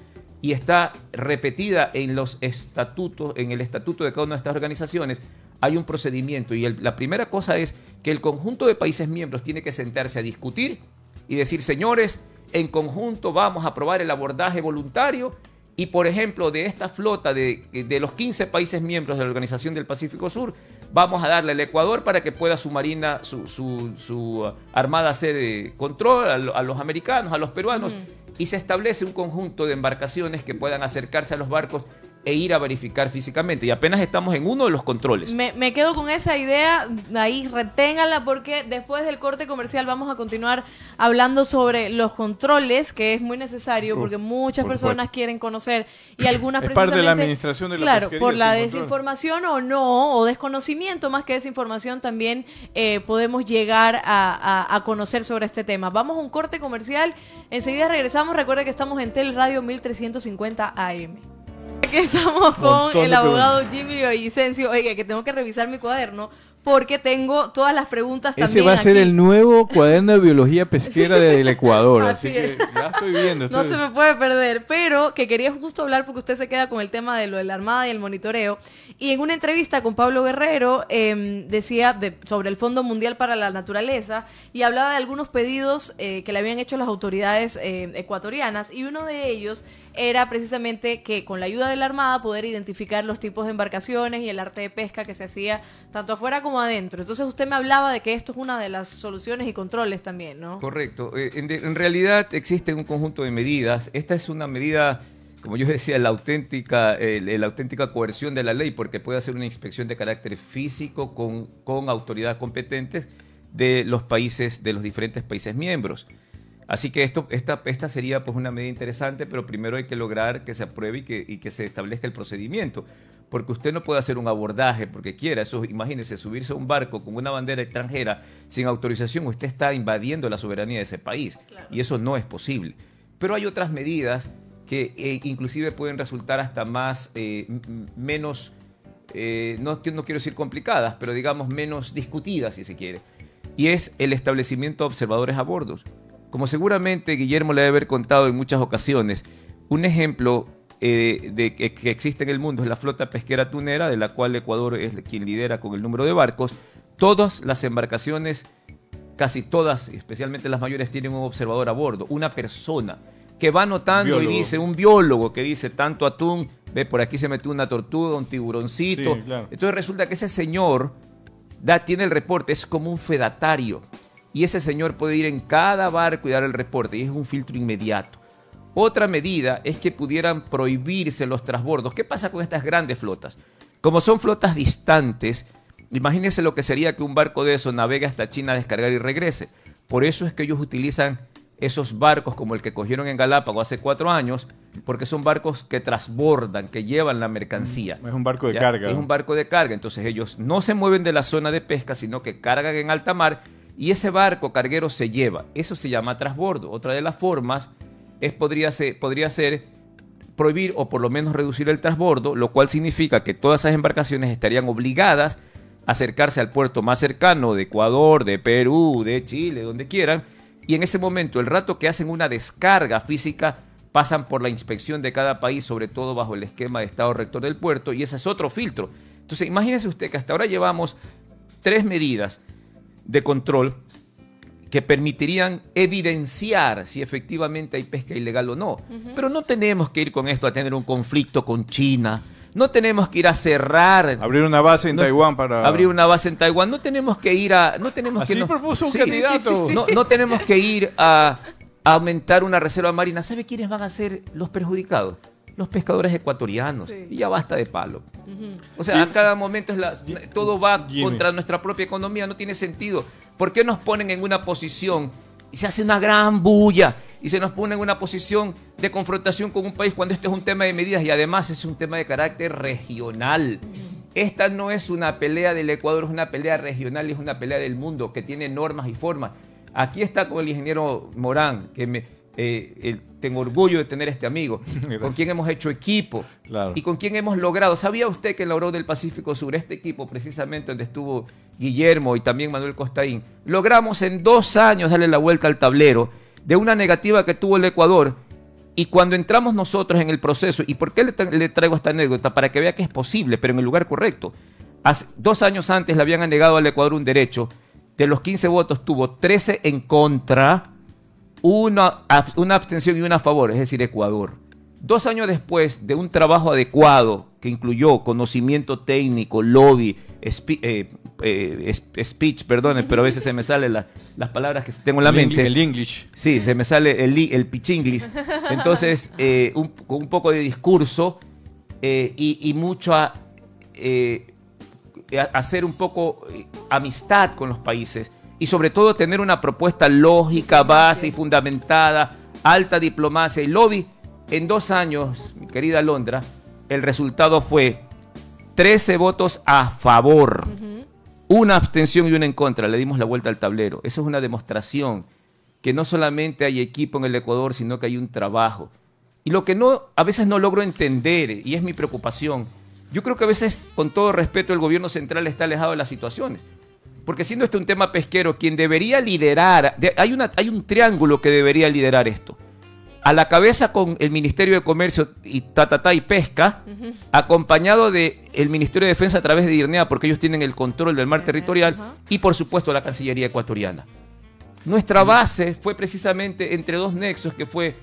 y está repetida en los estatutos, en el estatuto de cada una de estas organizaciones, hay un procedimiento y el- la primera cosa es que el conjunto de países miembros tiene que sentarse a discutir y decir, señores, en conjunto vamos a aprobar el abordaje voluntario y, por ejemplo, de esta flota de, de los 15 países miembros de la Organización del Pacífico Sur, vamos a darle al Ecuador para que pueda su marina, su, su- su, uh, armada hacer eh, control a, lo- a los americanos, a los peruanos, y se establece un conjunto de embarcaciones que puedan acercarse a los barcos e ir a verificar físicamente. Y apenas estamos en uno de los controles. Me, me quedo con esa idea, ahí reténganla porque después del corte comercial vamos a continuar hablando sobre los controles, que es muy necesario porque muchas por personas quieren conocer <coughs> y algunas Es parte de la precisamente- administración de la Claro, por la control. desinformación o no, o desconocimiento más que desinformación también eh, podemos llegar a, a- a conocer sobre este tema. Vamos a un corte comercial, enseguida regresamos, recuerda que estamos en Teleradio 1350 AM. Aquí estamos con el abogado Jimmy Vicencio. Oiga, que tengo que revisar mi cuaderno porque tengo todas las preguntas Ese también va a ser aquí. el nuevo cuaderno de biología pesquera del Ecuador. Así, Así que es. ya estoy viendo. No se me puede perder, pero que quería justo hablar porque usted se queda con el tema de lo de la Armada y el monitoreo. Y en una entrevista con Pablo Guerrero em, decía de- sobre el Fondo Mundial para la Naturaleza y hablaba de algunos pedidos eh, que le habían hecho las autoridades eh, ecuatorianas y uno de ellos era precisamente que con la ayuda de la Armada poder identificar los tipos de embarcaciones y el arte de pesca que se hacía tanto afuera como adentro. Entonces usted me hablaba de que esto es una de las soluciones y controles también, ¿no? Correcto. Eh, En, realidad existe un conjunto de medidas. Esta es una medida como yo decía, la auténtica, la auténtica coerción de la ley, porque puede hacer una inspección de carácter físico con, con autoridades competentes de los países, de los diferentes países miembros. Así que esto, esta, esta sería pues una medida interesante, pero primero hay que lograr que se apruebe y que, y que se establezca el procedimiento. Porque usted no puede hacer un abordaje porque quiera. Eso, imagínese, subirse a un barco con una bandera extranjera sin autorización, usted está invadiendo la soberanía de ese país. Y eso no es posible. Pero hay otras medidas que eh, inclusive pueden resultar hasta más, eh, menos, eh, no, no quiero decir complicadas, pero digamos menos discutidas si se quiere. Y es el establecimiento de observadores a bordo. Como seguramente Guillermo le debe haber contado en muchas ocasiones, un ejemplo eh, de que, que existe en el mundo es la flota pesquera tunera, de la cual Ecuador es quien lidera con el número de barcos. Todas las embarcaciones, casi todas, especialmente las mayores, tienen un observador a bordo, una persona que va notando y dice, un biólogo que dice tanto atún, ve por aquí se metió una tortuga, un tiburoncito. Sí, claro. Entonces resulta que ese señor da, tiene el reporte, es como un fedatario. Y ese señor puede ir en cada barco y dar el reporte, y es un filtro inmediato. Otra medida es que pudieran prohibirse los transbordos. ¿Qué pasa con estas grandes flotas? Como son flotas distantes, imagínense lo que sería que un barco de eso navegue hasta China a descargar y regrese. Por eso es que ellos utilizan esos barcos como el que cogieron en Galápagos hace cuatro años, porque son barcos que transbordan, que llevan la mercancía. Es un barco de ¿ya? carga. Es un barco de carga. Entonces ellos no se mueven de la zona de pesca, sino que cargan en alta mar y ese barco carguero se lleva. Eso se llama transbordo. Otra de las formas es, podría, ser, podría ser prohibir o por lo menos reducir el transbordo, lo cual significa que todas esas embarcaciones estarían obligadas a acercarse al puerto más cercano de Ecuador, de Perú, de Chile, donde quieran, y en ese momento, el rato que hacen una descarga física, pasan por la inspección de cada país, sobre todo bajo el esquema de Estado rector del puerto, y ese es otro filtro. Entonces, imagínese usted que hasta ahora llevamos tres medidas de control que permitirían evidenciar si efectivamente hay pesca ilegal o no. Pero no tenemos que ir con esto a tener un conflicto con China. No tenemos que ir a cerrar. Abrir una base en no- Taiwán para... abrir una base en Taiwán. No tenemos que ir a. No tenemos Así que. no- propuso un Sí, candidato. sí, sí, sí. No, no tenemos que ir a, a aumentar una reserva marina. ¿Sabe quiénes van a ser los perjudicados? Los pescadores ecuatorianos. Sí. Y ya basta de palo. O sea, a cada momento es la, todo va Jimmy. contra nuestra propia economía, no tiene sentido. ¿Por qué nos ponen en una posición y se hace una gran bulla y se nos pone en una posición de confrontación con un país cuando esto es un tema de medidas y además es un tema de carácter regional? Esta no es una pelea del Ecuador, es una pelea regional y es una pelea del mundo que tiene normas y formas. Aquí está con el ingeniero Morán, que me, eh, tengo orgullo de tener este amigo, <laughs> con quien hemos hecho equipo Claro. y con quien hemos logrado. ¿Sabía usted que en la Oro del Pacífico Sur, este equipo precisamente donde estuvo Guillermo y también Manuel Costaín, logramos en dos años darle la vuelta al tablero de una negativa que tuvo el Ecuador? Y cuando entramos nosotros en el proceso, ¿y por qué le, tra- le traigo esta anécdota? Para que vea que es posible, pero en el lugar correcto. Hace- dos años antes le habían negado al Ecuador un derecho. De los 15 votos tuvo 13 en contra, una, una abstención y una a favor, es decir, Ecuador. Dos años después de un trabajo adecuado que incluyó conocimiento técnico, lobby, spe- eh, eh, speech, perdonen, <laughs> pero a veces se me salen la- las palabras que tengo en la el mente. English- El English. Sí, se me sale el, el pichinglis. Entonces, <laughs> eh, un, con un poco de discurso eh, y, y mucho a, eh, a- hacer un poco amistad con los países y sobre todo tener una propuesta lógica, base y fundamentada, alta diplomacia y lobby. En dos años, mi querida Londra, el resultado fue 13 votos a favor, una abstención y una en contra. Le dimos la vuelta al tablero. Esa es una demostración que no solamente hay equipo en el Ecuador, sino que hay un trabajo. Y lo que no, a veces no logro entender, y es mi preocupación, yo creo que a veces, con todo respeto, el gobierno central está alejado de las situaciones. Porque siendo este un tema pesquero, quien debería liderar, de- hay, una, hay un triángulo que debería liderar esto. A la cabeza con el Ministerio de Comercio y Tatatá y Pesca, acompañado del el Ministerio de Defensa a través de IRNEA, porque ellos tienen el control del mar territorial, y por supuesto la Cancillería ecuatoriana. Nuestra base fue precisamente entre dos nexos, que fue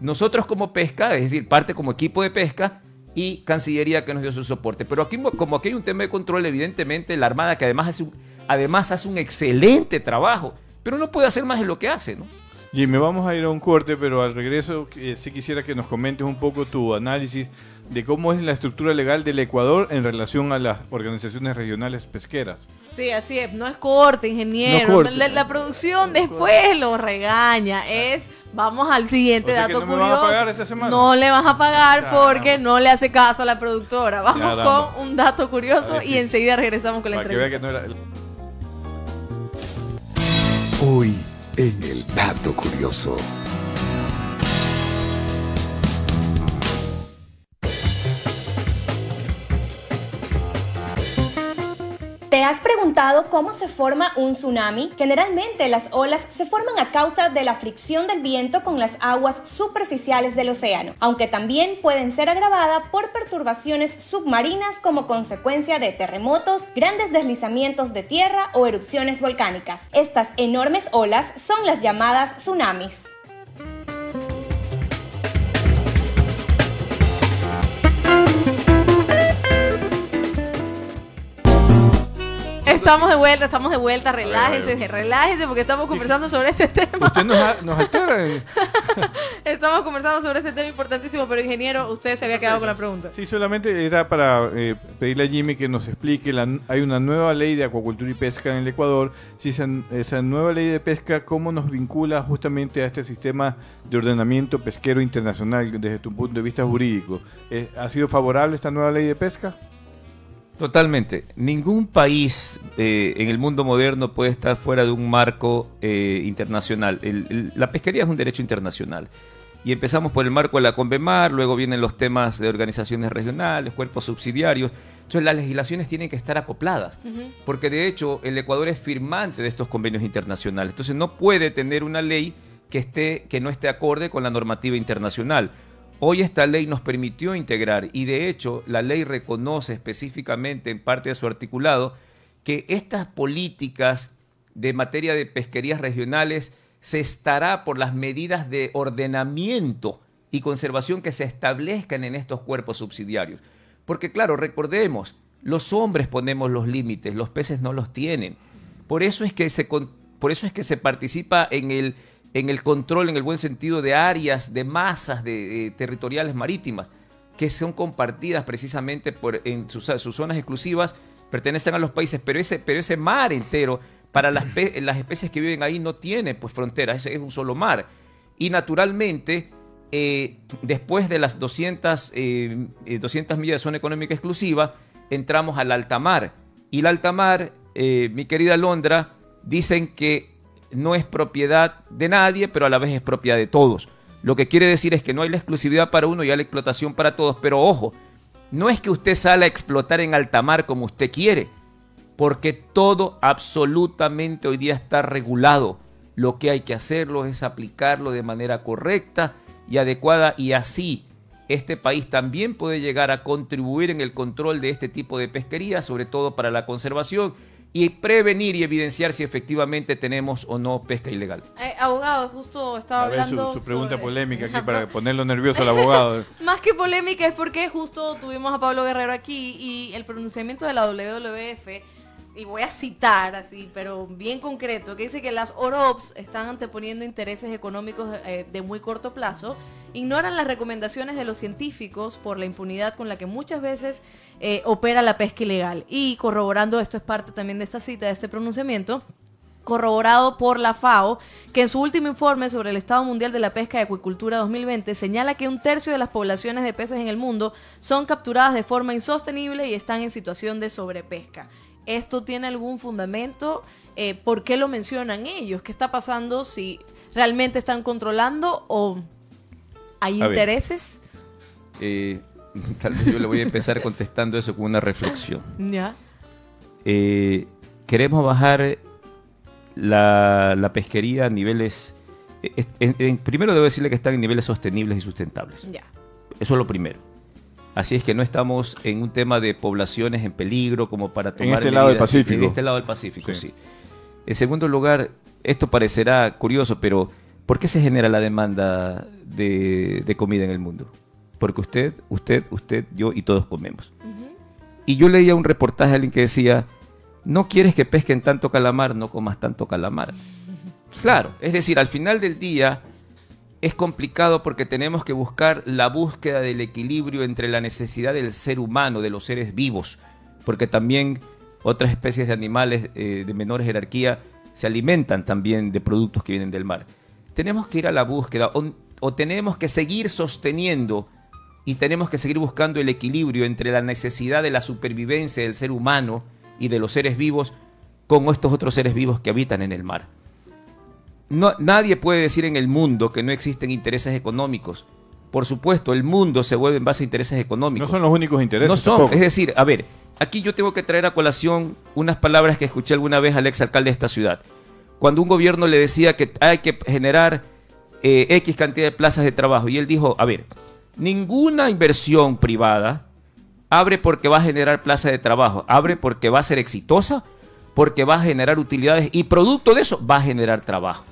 nosotros como pesca, es decir, parte como equipo de pesca, y Cancillería que nos dio su soporte. Pero aquí, como aquí hay un tema de control, evidentemente la Armada, que además hace un, además hace un excelente trabajo, pero no puede hacer más de lo que hace, ¿no? Jimmy, vamos a ir a un corte, pero al regreso eh, sí quisiera que nos comentes un poco tu análisis de cómo es la estructura legal del Ecuador en relación a las organizaciones regionales pesqueras. Sí, así es. No es corte, ingeniero. No corte. La, la producción después lo regaña. Es, vamos al siguiente O sea que dato no me curioso. vas a pagar esta semana. No le vas a pagar porque no le hace caso a la productora. Vamos con un dato curioso y sí. enseguida regresamos con la Para que vea entrevista. que no era... Hoy en el dato curioso. ¿Te has preguntado cómo se forma un tsunami? Generalmente las olas se forman a causa de la fricción del viento con las aguas superficiales del océano, aunque también pueden ser agravadas por perturbaciones submarinas como consecuencia de terremotos, grandes deslizamientos de tierra o erupciones volcánicas. Estas enormes olas son las llamadas tsunamis. Estamos de vuelta, estamos de vuelta. Relájese, relájese porque estamos conversando sobre este tema. Usted nos, ha- nos altera. <laughs> Estamos conversando sobre este tema importantísimo, pero ingeniero, usted se había quedado con la pregunta. Sí, solamente era para eh, pedirle a Jimmy que nos explique, la, hay una nueva ley de acuacultura y pesca en el Ecuador, si esa, esa nueva ley de pesca, ¿cómo nos vincula justamente a este sistema de ordenamiento pesquero internacional desde tu punto de vista jurídico? Eh, ¿Ha sido favorable esta nueva ley de pesca? Totalmente. Ningún país eh, en el mundo moderno puede estar fuera de un marco eh, internacional. El- el- la pesquería es un derecho internacional. Y empezamos por el marco de la Convemar, luego vienen los temas de organizaciones regionales, cuerpos subsidiarios. Entonces las legislaciones tienen que estar acopladas, porque de hecho el Ecuador es firmante de estos convenios internacionales. Entonces no puede tener una ley que, esté, que no esté acorde con la normativa internacional. Hoy esta ley nos permitió integrar y de hecho la ley reconoce específicamente en parte de su articulado que estas políticas de materia de pesquerías regionales se estará por las medidas de ordenamiento y conservación que se establezcan en estos cuerpos subsidiarios. Porque claro, recordemos, los hombres ponemos los límites, los peces no los tienen. Por eso es que se, por eso es que se participa en el, en el control, en el buen sentido, de áreas, de masas de, eh, territoriales marítimas, que son compartidas precisamente por, en sus, zonas exclusivas, pertenecen a los países, pero ese, pero ese mar entero, para las, <clears throat> las especies que viven ahí, no tiene pues fronteras, es un solo mar. Y naturalmente, eh, después de las 200, eh, eh, 200 millas de zona económica exclusiva, entramos al alta mar. Y el alta mar, mi querida Londra, dicen que no es propiedad de nadie, pero a la vez es propiedad de todos. Lo que quiere decir es que no hay la exclusividad para uno y hay la explotación para todos. Pero ojo, no es que usted sale a explotar en alta mar como usted quiere, porque todo absolutamente hoy día está regulado. Lo que hay que hacerlo es aplicarlo de manera correcta y adecuada y así este país también puede llegar a contribuir en el control de este tipo de pesquería, sobre todo para la conservación y prevenir y evidenciar si efectivamente tenemos o no pesca ilegal. Eh, abogado, justo estaba A ver, su, hablando. su pregunta sobre- polémica aquí <laughs> para ponerlo nervioso al abogado. <laughs> Más que polémica es porque justo tuvimos a Pablo Guerrero aquí y el pronunciamiento de la WWF, y voy a citar así, pero bien concreto, que dice que las OROPS están anteponiendo intereses económicos eh, de muy corto plazo, ignoran las recomendaciones de los científicos por la impunidad con la que muchas veces eh, opera la pesca ilegal. Y corroborando, esto es parte también de esta cita, de este pronunciamiento, corroborado por la FAO, que en su último informe sobre el Estado Mundial de la Pesca y Acuicultura 2020 señala que un tercio de las poblaciones de peces en el mundo son capturadas de forma insostenible y están en situación de sobrepesca. ¿Esto tiene algún fundamento? Eh, ¿Por qué lo mencionan ellos? ¿Qué está pasando si realmente están controlando o hay A intereses? Eh, <laughs> tal vez yo le voy a empezar contestando eso con una reflexión. <laughs> Ya. Eh, queremos bajar la, la pesquería a niveles... en- en- primero debo decirle que están en niveles sostenibles y sustentables. Ya. Eso es lo primero. Así es que no estamos en un tema de poblaciones en peligro como para tomar este lado del Pacífico. En este lado del Pacífico, Sí. sí. En segundo lugar, esto parecerá curioso, pero ¿por qué se genera la demanda de, de comida en el mundo? Porque usted, usted, usted, yo y todos comemos. Y yo leía un reportaje de alguien que decía, no quieres que pesquen tanto calamar, no comas tanto calamar. Claro, es decir, al final del día es complicado porque tenemos que buscar la búsqueda del equilibrio entre la necesidad del ser humano, de los seres vivos, porque también otras especies de animales eh, de menor jerarquía se alimentan también de productos que vienen del mar. Tenemos que ir a la búsqueda o, o tenemos que seguir sosteniendo y tenemos que seguir buscando el equilibrio entre la necesidad de la supervivencia del ser humano y de los seres vivos con estos otros seres vivos que habitan en el mar. No, nadie puede decir en el mundo que no existen intereses económicos. Por supuesto, el mundo se vuelve en base a intereses económicos. No son los únicos intereses. No son. tampoco. Es decir, a ver, aquí yo tengo que traer a colación unas palabras que escuché alguna vez al exalcalde de esta ciudad. Cuando un gobierno le decía que hay que generar eh, X cantidad de plazas de trabajo. Y él dijo, a ver, ninguna inversión privada abre porque va a generar plazas de trabajo. Abre porque va a ser exitosa, porque va a generar utilidades y producto de eso va a generar trabajo.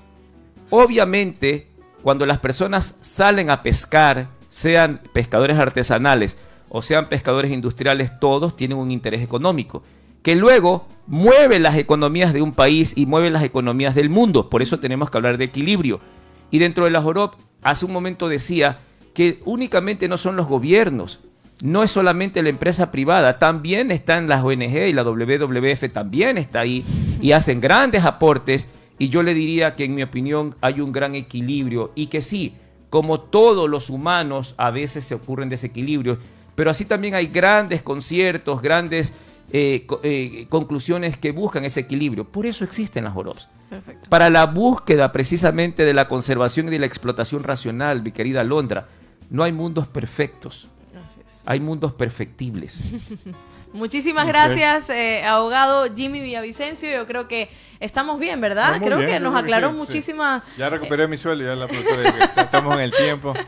Obviamente, cuando las personas salen a pescar, sean pescadores artesanales o sean pescadores industriales, todos tienen un interés económico, que luego mueve las economías de un país y mueve las economías del mundo. Por eso tenemos que hablar de equilibrio. Y dentro de la JOROP, hace un momento decía que únicamente no son los gobiernos, no es solamente la empresa privada, también están las ONG y la WWF también está ahí y hacen grandes aportes y yo le diría que en mi opinión hay un gran equilibrio y que sí, como todos los humanos a veces se ocurren desequilibrios, pero así también hay grandes conciertos, grandes eh, eh, conclusiones que buscan ese equilibrio. Por eso existen las OROPS. Perfecto. Para la búsqueda precisamente de la conservación y de la explotación racional, mi querida Londra, no hay mundos perfectos. Hay mundos perfectibles. <laughs> Muchísimas gracias, eh, abogado Jimmy Villavicencio. Yo creo que estamos bien, ¿verdad? Creo bien, que nos aclaró sí, sí. muchísimas. Ya recuperé mi sueldo, ya la estamos en el tiempo. <laughs>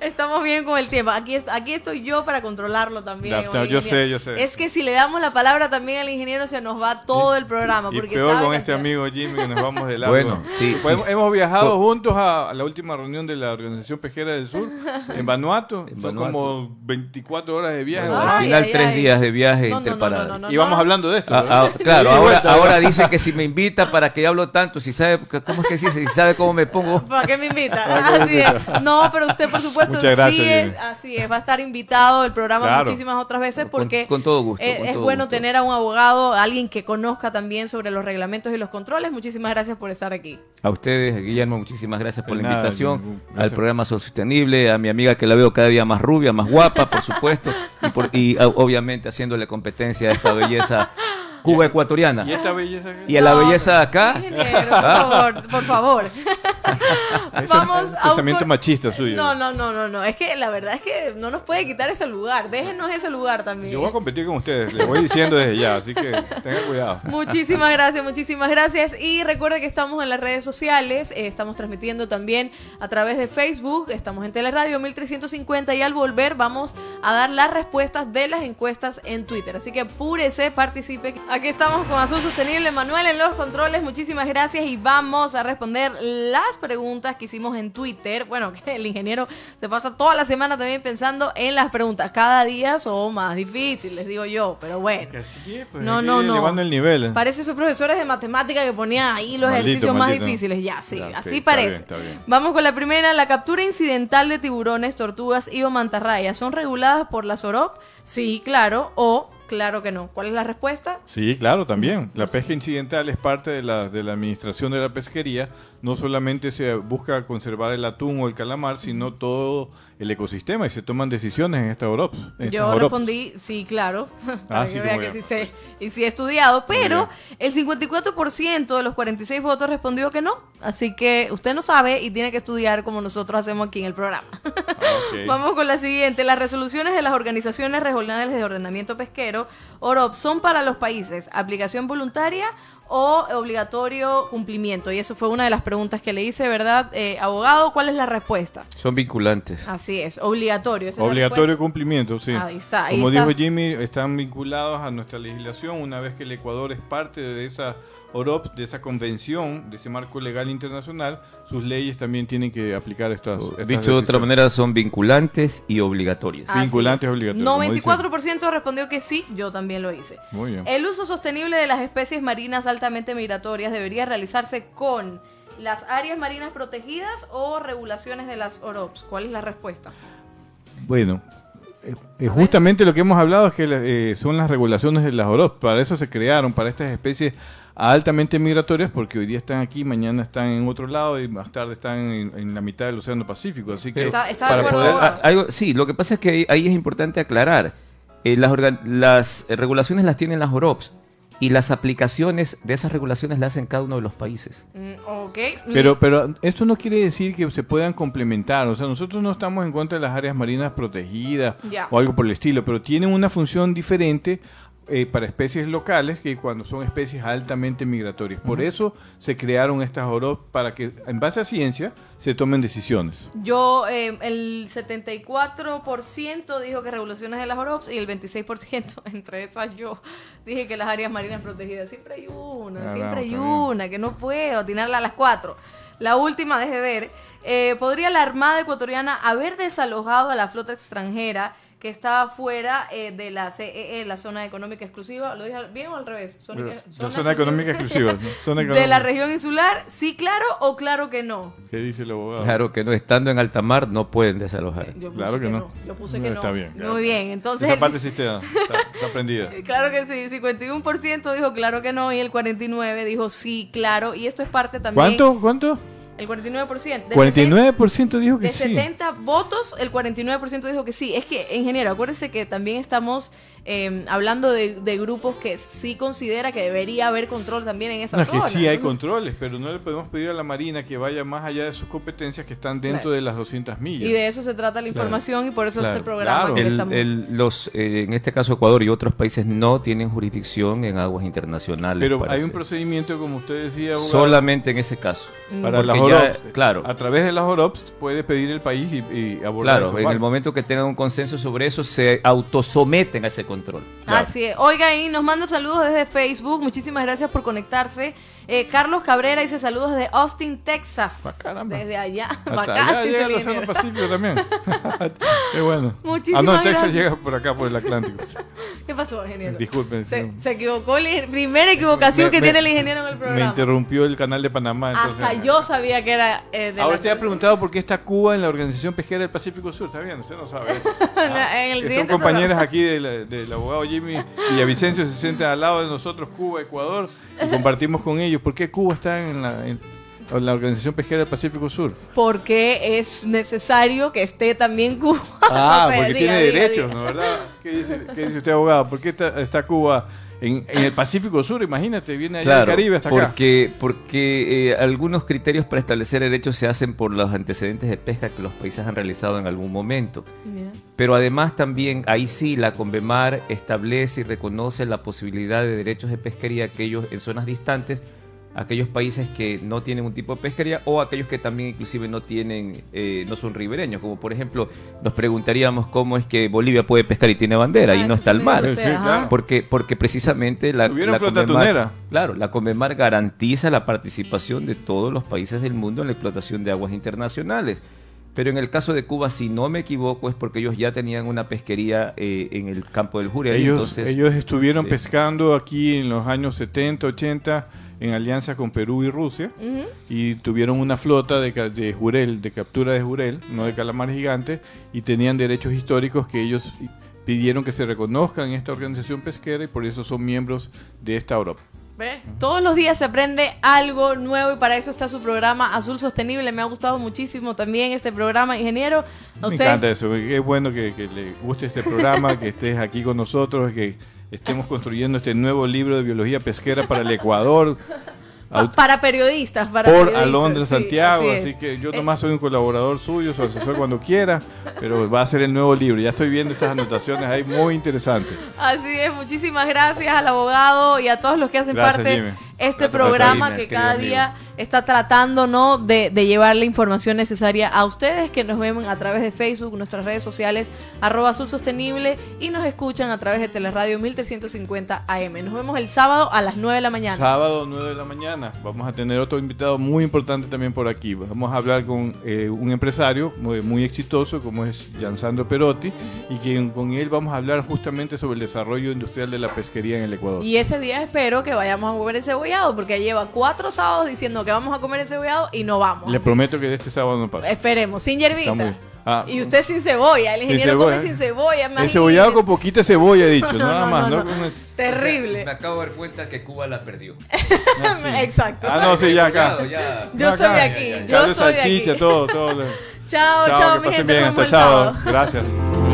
Estamos bien con el tiempo. Aquí, aquí estoy yo para controlarlo también. Ya, yo sé, yo sé. Es que si le damos la palabra también al ingeniero, se nos va todo el programa. Y Porque peor sabe con este amigo Jimmy que nos vamos de <laughs> largo. Bueno, sí, Pues sí, hemos viajado Co- juntos a, a la última reunión de la Organización Pesquera del Sur <laughs> en Vanuatu. En Son Vanuatu. como 24 horas de viaje. Bueno, ¿no? al final ay, tres ay. días de viaje No, no, no, interparado. no, no, no, y vamos no. hablando de esto. Ah, ah, claro, <laughs> ahora, ahora dice que si me invita para que hablo tanto, si sabe, cómo es que dice, si sabe cómo me pongo. ¿Para qué me invita? ¿Para qué me Así es. No, pero usted, por supuesto, Muchas gracias, Jimmy. así es. Va a estar invitado al programa Claro. muchísimas otras veces Con- porque con todo gusto, eh, con es bueno gusto. tener a un abogado, alguien que conozca también sobre los reglamentos y los controles. Muchísimas gracias por estar aquí. A ustedes, Guillermo, muchísimas gracias por De la nada, invitación ningún- al programa Sostenible, a mi amiga que la veo cada día más rubia, más guapa, por supuesto, y, por- y, obviamente haciéndole competencia a esta belleza <laughs> cuba ecuatoriana. ¿Y esta belleza? Y a la No, belleza de acá, Ingeniero, por favor, por favor. <laughs> Vamos es un a un pensamiento cor- machista suyo. No, no, no, no, no. Es que la verdad es que no nos puede quitar ese lugar. Déjenos ese lugar también. Yo voy a competir con ustedes, les voy diciendo desde ya, así que tengan cuidado. Muchísimas gracias, muchísimas gracias. Y recuerde que estamos en las redes sociales, eh, estamos transmitiendo también a través de Facebook, estamos en Teleradio 1350 y al volver vamos a dar las respuestas de las encuestas en Twitter. Así que apúrese, participe. Aquí estamos con Azul Sostenible, Manuel en los controles, muchísimas gracias y vamos a responder las preguntas que hicimos en Twitter. Bueno, <laughs> que el ingeniero se pasa toda la semana también pensando en las preguntas. Cada día son más difíciles, digo yo, pero bueno. Pues, No, no, no. El nivel. Parece esos profesores de matemática que ponían ahí los Maldito, ejercicios más difíciles. Ya, sí, Ya, así sí, está parece. bien, está bien. Vamos con la primera. La captura incidental de tiburones, tortugas y o mantarrayas son reguladas por la SOROP. Sí, claro. O claro que no. ¿Cuál es la respuesta? Sí, claro, también. La pesca incidental es parte de la, de la administración de la pesquería. No solamente se busca conservar el atún o el calamar, sino todo el ecosistema y se toman decisiones en esta estas Yo respondí sí, claro. <laughs> Para Ah, que sí, vea como que yo. sí sé y sí he estudiado. Pero el 54% de los 46 votos respondió que no. Así que usted no sabe y tiene que estudiar como nosotros hacemos aquí en el programa. Ah. <laughs> Vamos con la siguiente. Las resoluciones de las organizaciones regionales de ordenamiento pesquero, OROP, son para los países aplicación voluntaria o obligatorio cumplimiento. Y eso fue una de las preguntas que le hice, ¿verdad? Eh, abogado, ¿cuál es la respuesta? son vinculantes. Así es, obligatorio. esa es la Obligatorio cumplimiento, sí. Ahí está, ahí Como está. dijo Jimmy, están vinculados a nuestra legislación una vez que el Ecuador es parte de esa OROP, de esa convención, de ese marco legal internacional, sus leyes también tienen que aplicar estas, estas Dicho de otra manera, son vinculantes y obligatorias. Así Vinculantes es. obligatorios, como dice. 94% respondió que sí, yo también lo hice. Muy bien. El uso sostenible de las especies marinas altamente migratorias debería realizarse con ¿Las áreas marinas protegidas o regulaciones de las OROPS? ¿Cuál es la respuesta? Bueno, eh, eh, justamente lo que hemos hablado es que eh, son las regulaciones de las OROP. Para eso se crearon, para estas especies altamente migratorias, porque hoy día están aquí, mañana están en otro lado y más tarde están en, en la mitad del Océano Pacífico. Así que Está- para poder... algo- sí, lo que pasa es que ahí, ahí es importante aclarar. Eh, las, organ- las eh, regulaciones las tienen las OROPS y las aplicaciones de esas regulaciones las hacen cada uno de los países. Mm, ok. Pero, pero esto no quiere decir que se puedan complementar. O sea, nosotros no estamos en contra de las áreas marinas protegidas o algo por el estilo, pero tienen una función diferente eh, para especies locales que cuando son especies altamente migratorias. Por eso se crearon estas OROP para que, en base a ciencia, se tomen decisiones. Yo, eh, el 74% dijo que regulaciones de las OROPS y el 26%, <laughs> entre esas yo, dije que las áreas marinas protegidas. Siempre hay una, Ah, siempre hay una, que no puedo atinarla a las cuatro. La última, deje ver. eh, ¿Podría la Armada ecuatoriana haber desalojado a la flota extranjera que estaba fuera eh, de la CEE, la zona económica exclusiva? ¿Lo dije bien o al revés? Zona, No, zona económica exclusiva, ¿no? Zona <laughs> ¿De la región insular? ¿Sí, claro o claro que no? ¿Qué dice el abogado? Claro que no, estando en alta mar no pueden desalojar. Yo puse Claro que no. Yo puse No, que no. está bien, claro. Muy bien, entonces... Esa parte sí está, está, está <laughs> aprendida. Claro que sí, 51% dijo claro que no y el 49% dijo sí, claro. Y esto es parte también... ¿Cuánto? ¿Cuánto? El 49%. De 49% dijo que de sí. 70 votos, el 49% dijo que sí. Es que, ingeniero, acuérdese que también estamos eh, hablando de, de grupos que sí considera que debería haber control también en esa No, es que zona. sí hay Entonces, controles, pero no le podemos pedir a la Marina que vaya más allá de sus competencias que están dentro Claro. de las 200 millas. Y de eso se trata la información y por eso Claro, este programa claro. que El- estamos... el- los, eh, en este caso Ecuador y otros países no tienen jurisdicción en aguas internacionales. Pero para hay un procedimiento, como usted decía, abogado, solamente en ese caso. para las OROPS. claro. A través de las OROPS puede pedir el país y, y abordar. Claro, esos en el momento que tengan un consenso sobre eso, se autosometen a ese control. Así es. Oiga, y nos manda saludos desde Facebook. Muchísimas gracias por conectarse. Eh, Carlos Cabrera dice saludos desde Austin, Texas. Ah. Desde allá. <laughs> Bacán, allá llega el Océano. Pacífico también. <laughs> Qué bueno. Muchísimas ah, no, Texas gracias. llega por acá, por el Atlántico. <laughs> ¿Qué pasó, ingeniero? Disculpen. Se, se equivocó. ing- primera equivocación Me- que me- tiene el ingeniero en el Me programa. interrumpió el canal de Panamá. Entonces, Hasta yo sabía que era eh, de Ahora la- usted ha preguntado por qué está Cuba en la Organización Pesquera del Pacífico Sur. Está bien, usted no sabe eso. en el Son compañeras aquí del, del abogado Jimmy Villavicencio, se sientan al lado de nosotros, Cuba, Ecuador, y compartimos con ellos. ¿Por qué Cuba está en la, en- en la Organización Pesquera del Pacífico Sur? Porque es necesario que esté también Cuba. <laughs> Ah, O sea, porque diga, tiene diga, derechos, diga. ¿no verdad? ¿Qué dice, qué dice usted, abogado? ¿Por qué está, está Cuba en, en el Pacífico Sur? Imagínate, viene allá del Caribe hasta acá. porque, porque eh, algunos criterios para establecer derechos se hacen por los antecedentes de pesca que los países han realizado en algún momento. Ya. Pero además también ahí sí la Convemar establece y reconoce la posibilidad de derechos de pesquería aquellos en zonas distantes, aquellos países que no tienen un tipo de pesquería o aquellos que también inclusive no tienen, eh, no son ribereños, como por ejemplo nos preguntaríamos cómo es que Bolivia puede pescar y tiene bandera Ah, y no está el mar. usted. Porque, porque precisamente la, la tunera. claro, la Conmemar garantiza la participación de todos los países del mundo en la explotación de aguas internacionales. Pero en el caso de Cuba, si no me equivoco, es porque ellos ya tenían una pesquería eh, en el campo del Juria. y Ellos, entonces, ellos estuvieron sí. pescando aquí en los años 70, 80 en alianza con Perú y Rusia Ujú. y tuvieron una flota de, de jurel, de captura de jurel, no de calamar gigante, y tenían derechos históricos que ellos pidieron que se reconozcan en esta organización pesquera y por eso son miembros de esta Europa. ¿Ves? Todos los días se aprende algo nuevo y para eso está su programa Azul Sostenible. Me ha gustado muchísimo también este programa, ingeniero. A Me usted, encanta eso, es bueno que, que le guste este programa, que estés aquí con nosotros, que estemos construyendo este nuevo libro de biología pesquera para el Ecuador. <laughs> pa- para periodistas, para por periodistas, Alondra sí, Santiago, así, que yo nomás soy un colaborador suyo, su asesor cuando quiera, pero va a ser el nuevo libro. Ya estoy viendo esas anotaciones ahí muy interesantes. Así es, muchísimas gracias al abogado y a todos los que hacen Gracias, parte Jimmy. Este programa que cada día está tratando ¿no? de, de llevar la información necesaria a ustedes que nos ven a través de Facebook, nuestras redes sociales, arroba azul sostenible y nos escuchan a través de Teleradio 1350 AM. Nos vemos el sábado a las 9 de la mañana. Sábado 9 de la mañana vamos a tener otro invitado muy importante también por aquí. Vamos a hablar con eh, un empresario muy, muy exitoso como es Giansandro Perotti y que con él vamos a hablar justamente sobre el desarrollo industrial de la pesquería en el Ecuador. Y ese día espero que vayamos a mover el cebolla encebollado porque lleva cuatro sábados diciendo que vamos a comer encebollado y no vamos. Le prometo que de este sábado no pasa. Esperemos, sin hierbita. Ah, y usted sin cebolla, el sin ingeniero cebolla, come ¿eh? sin cebolla, imagínese. Encebollado con poquita cebolla, he dicho, <laughs> No, nada no, más. no, ¿no? no. Con- Terrible. me acabo de dar cuenta que Cuba la perdió. <laughs> Exacto. Ah, no, sí, ya acá. Ya. Yo soy de aquí, yo soy de aquí. salchicha, todo, todo. <laughs> Chao, chao, mi gente, bien, nos vemos hasta el sábado. sábado. Gracias.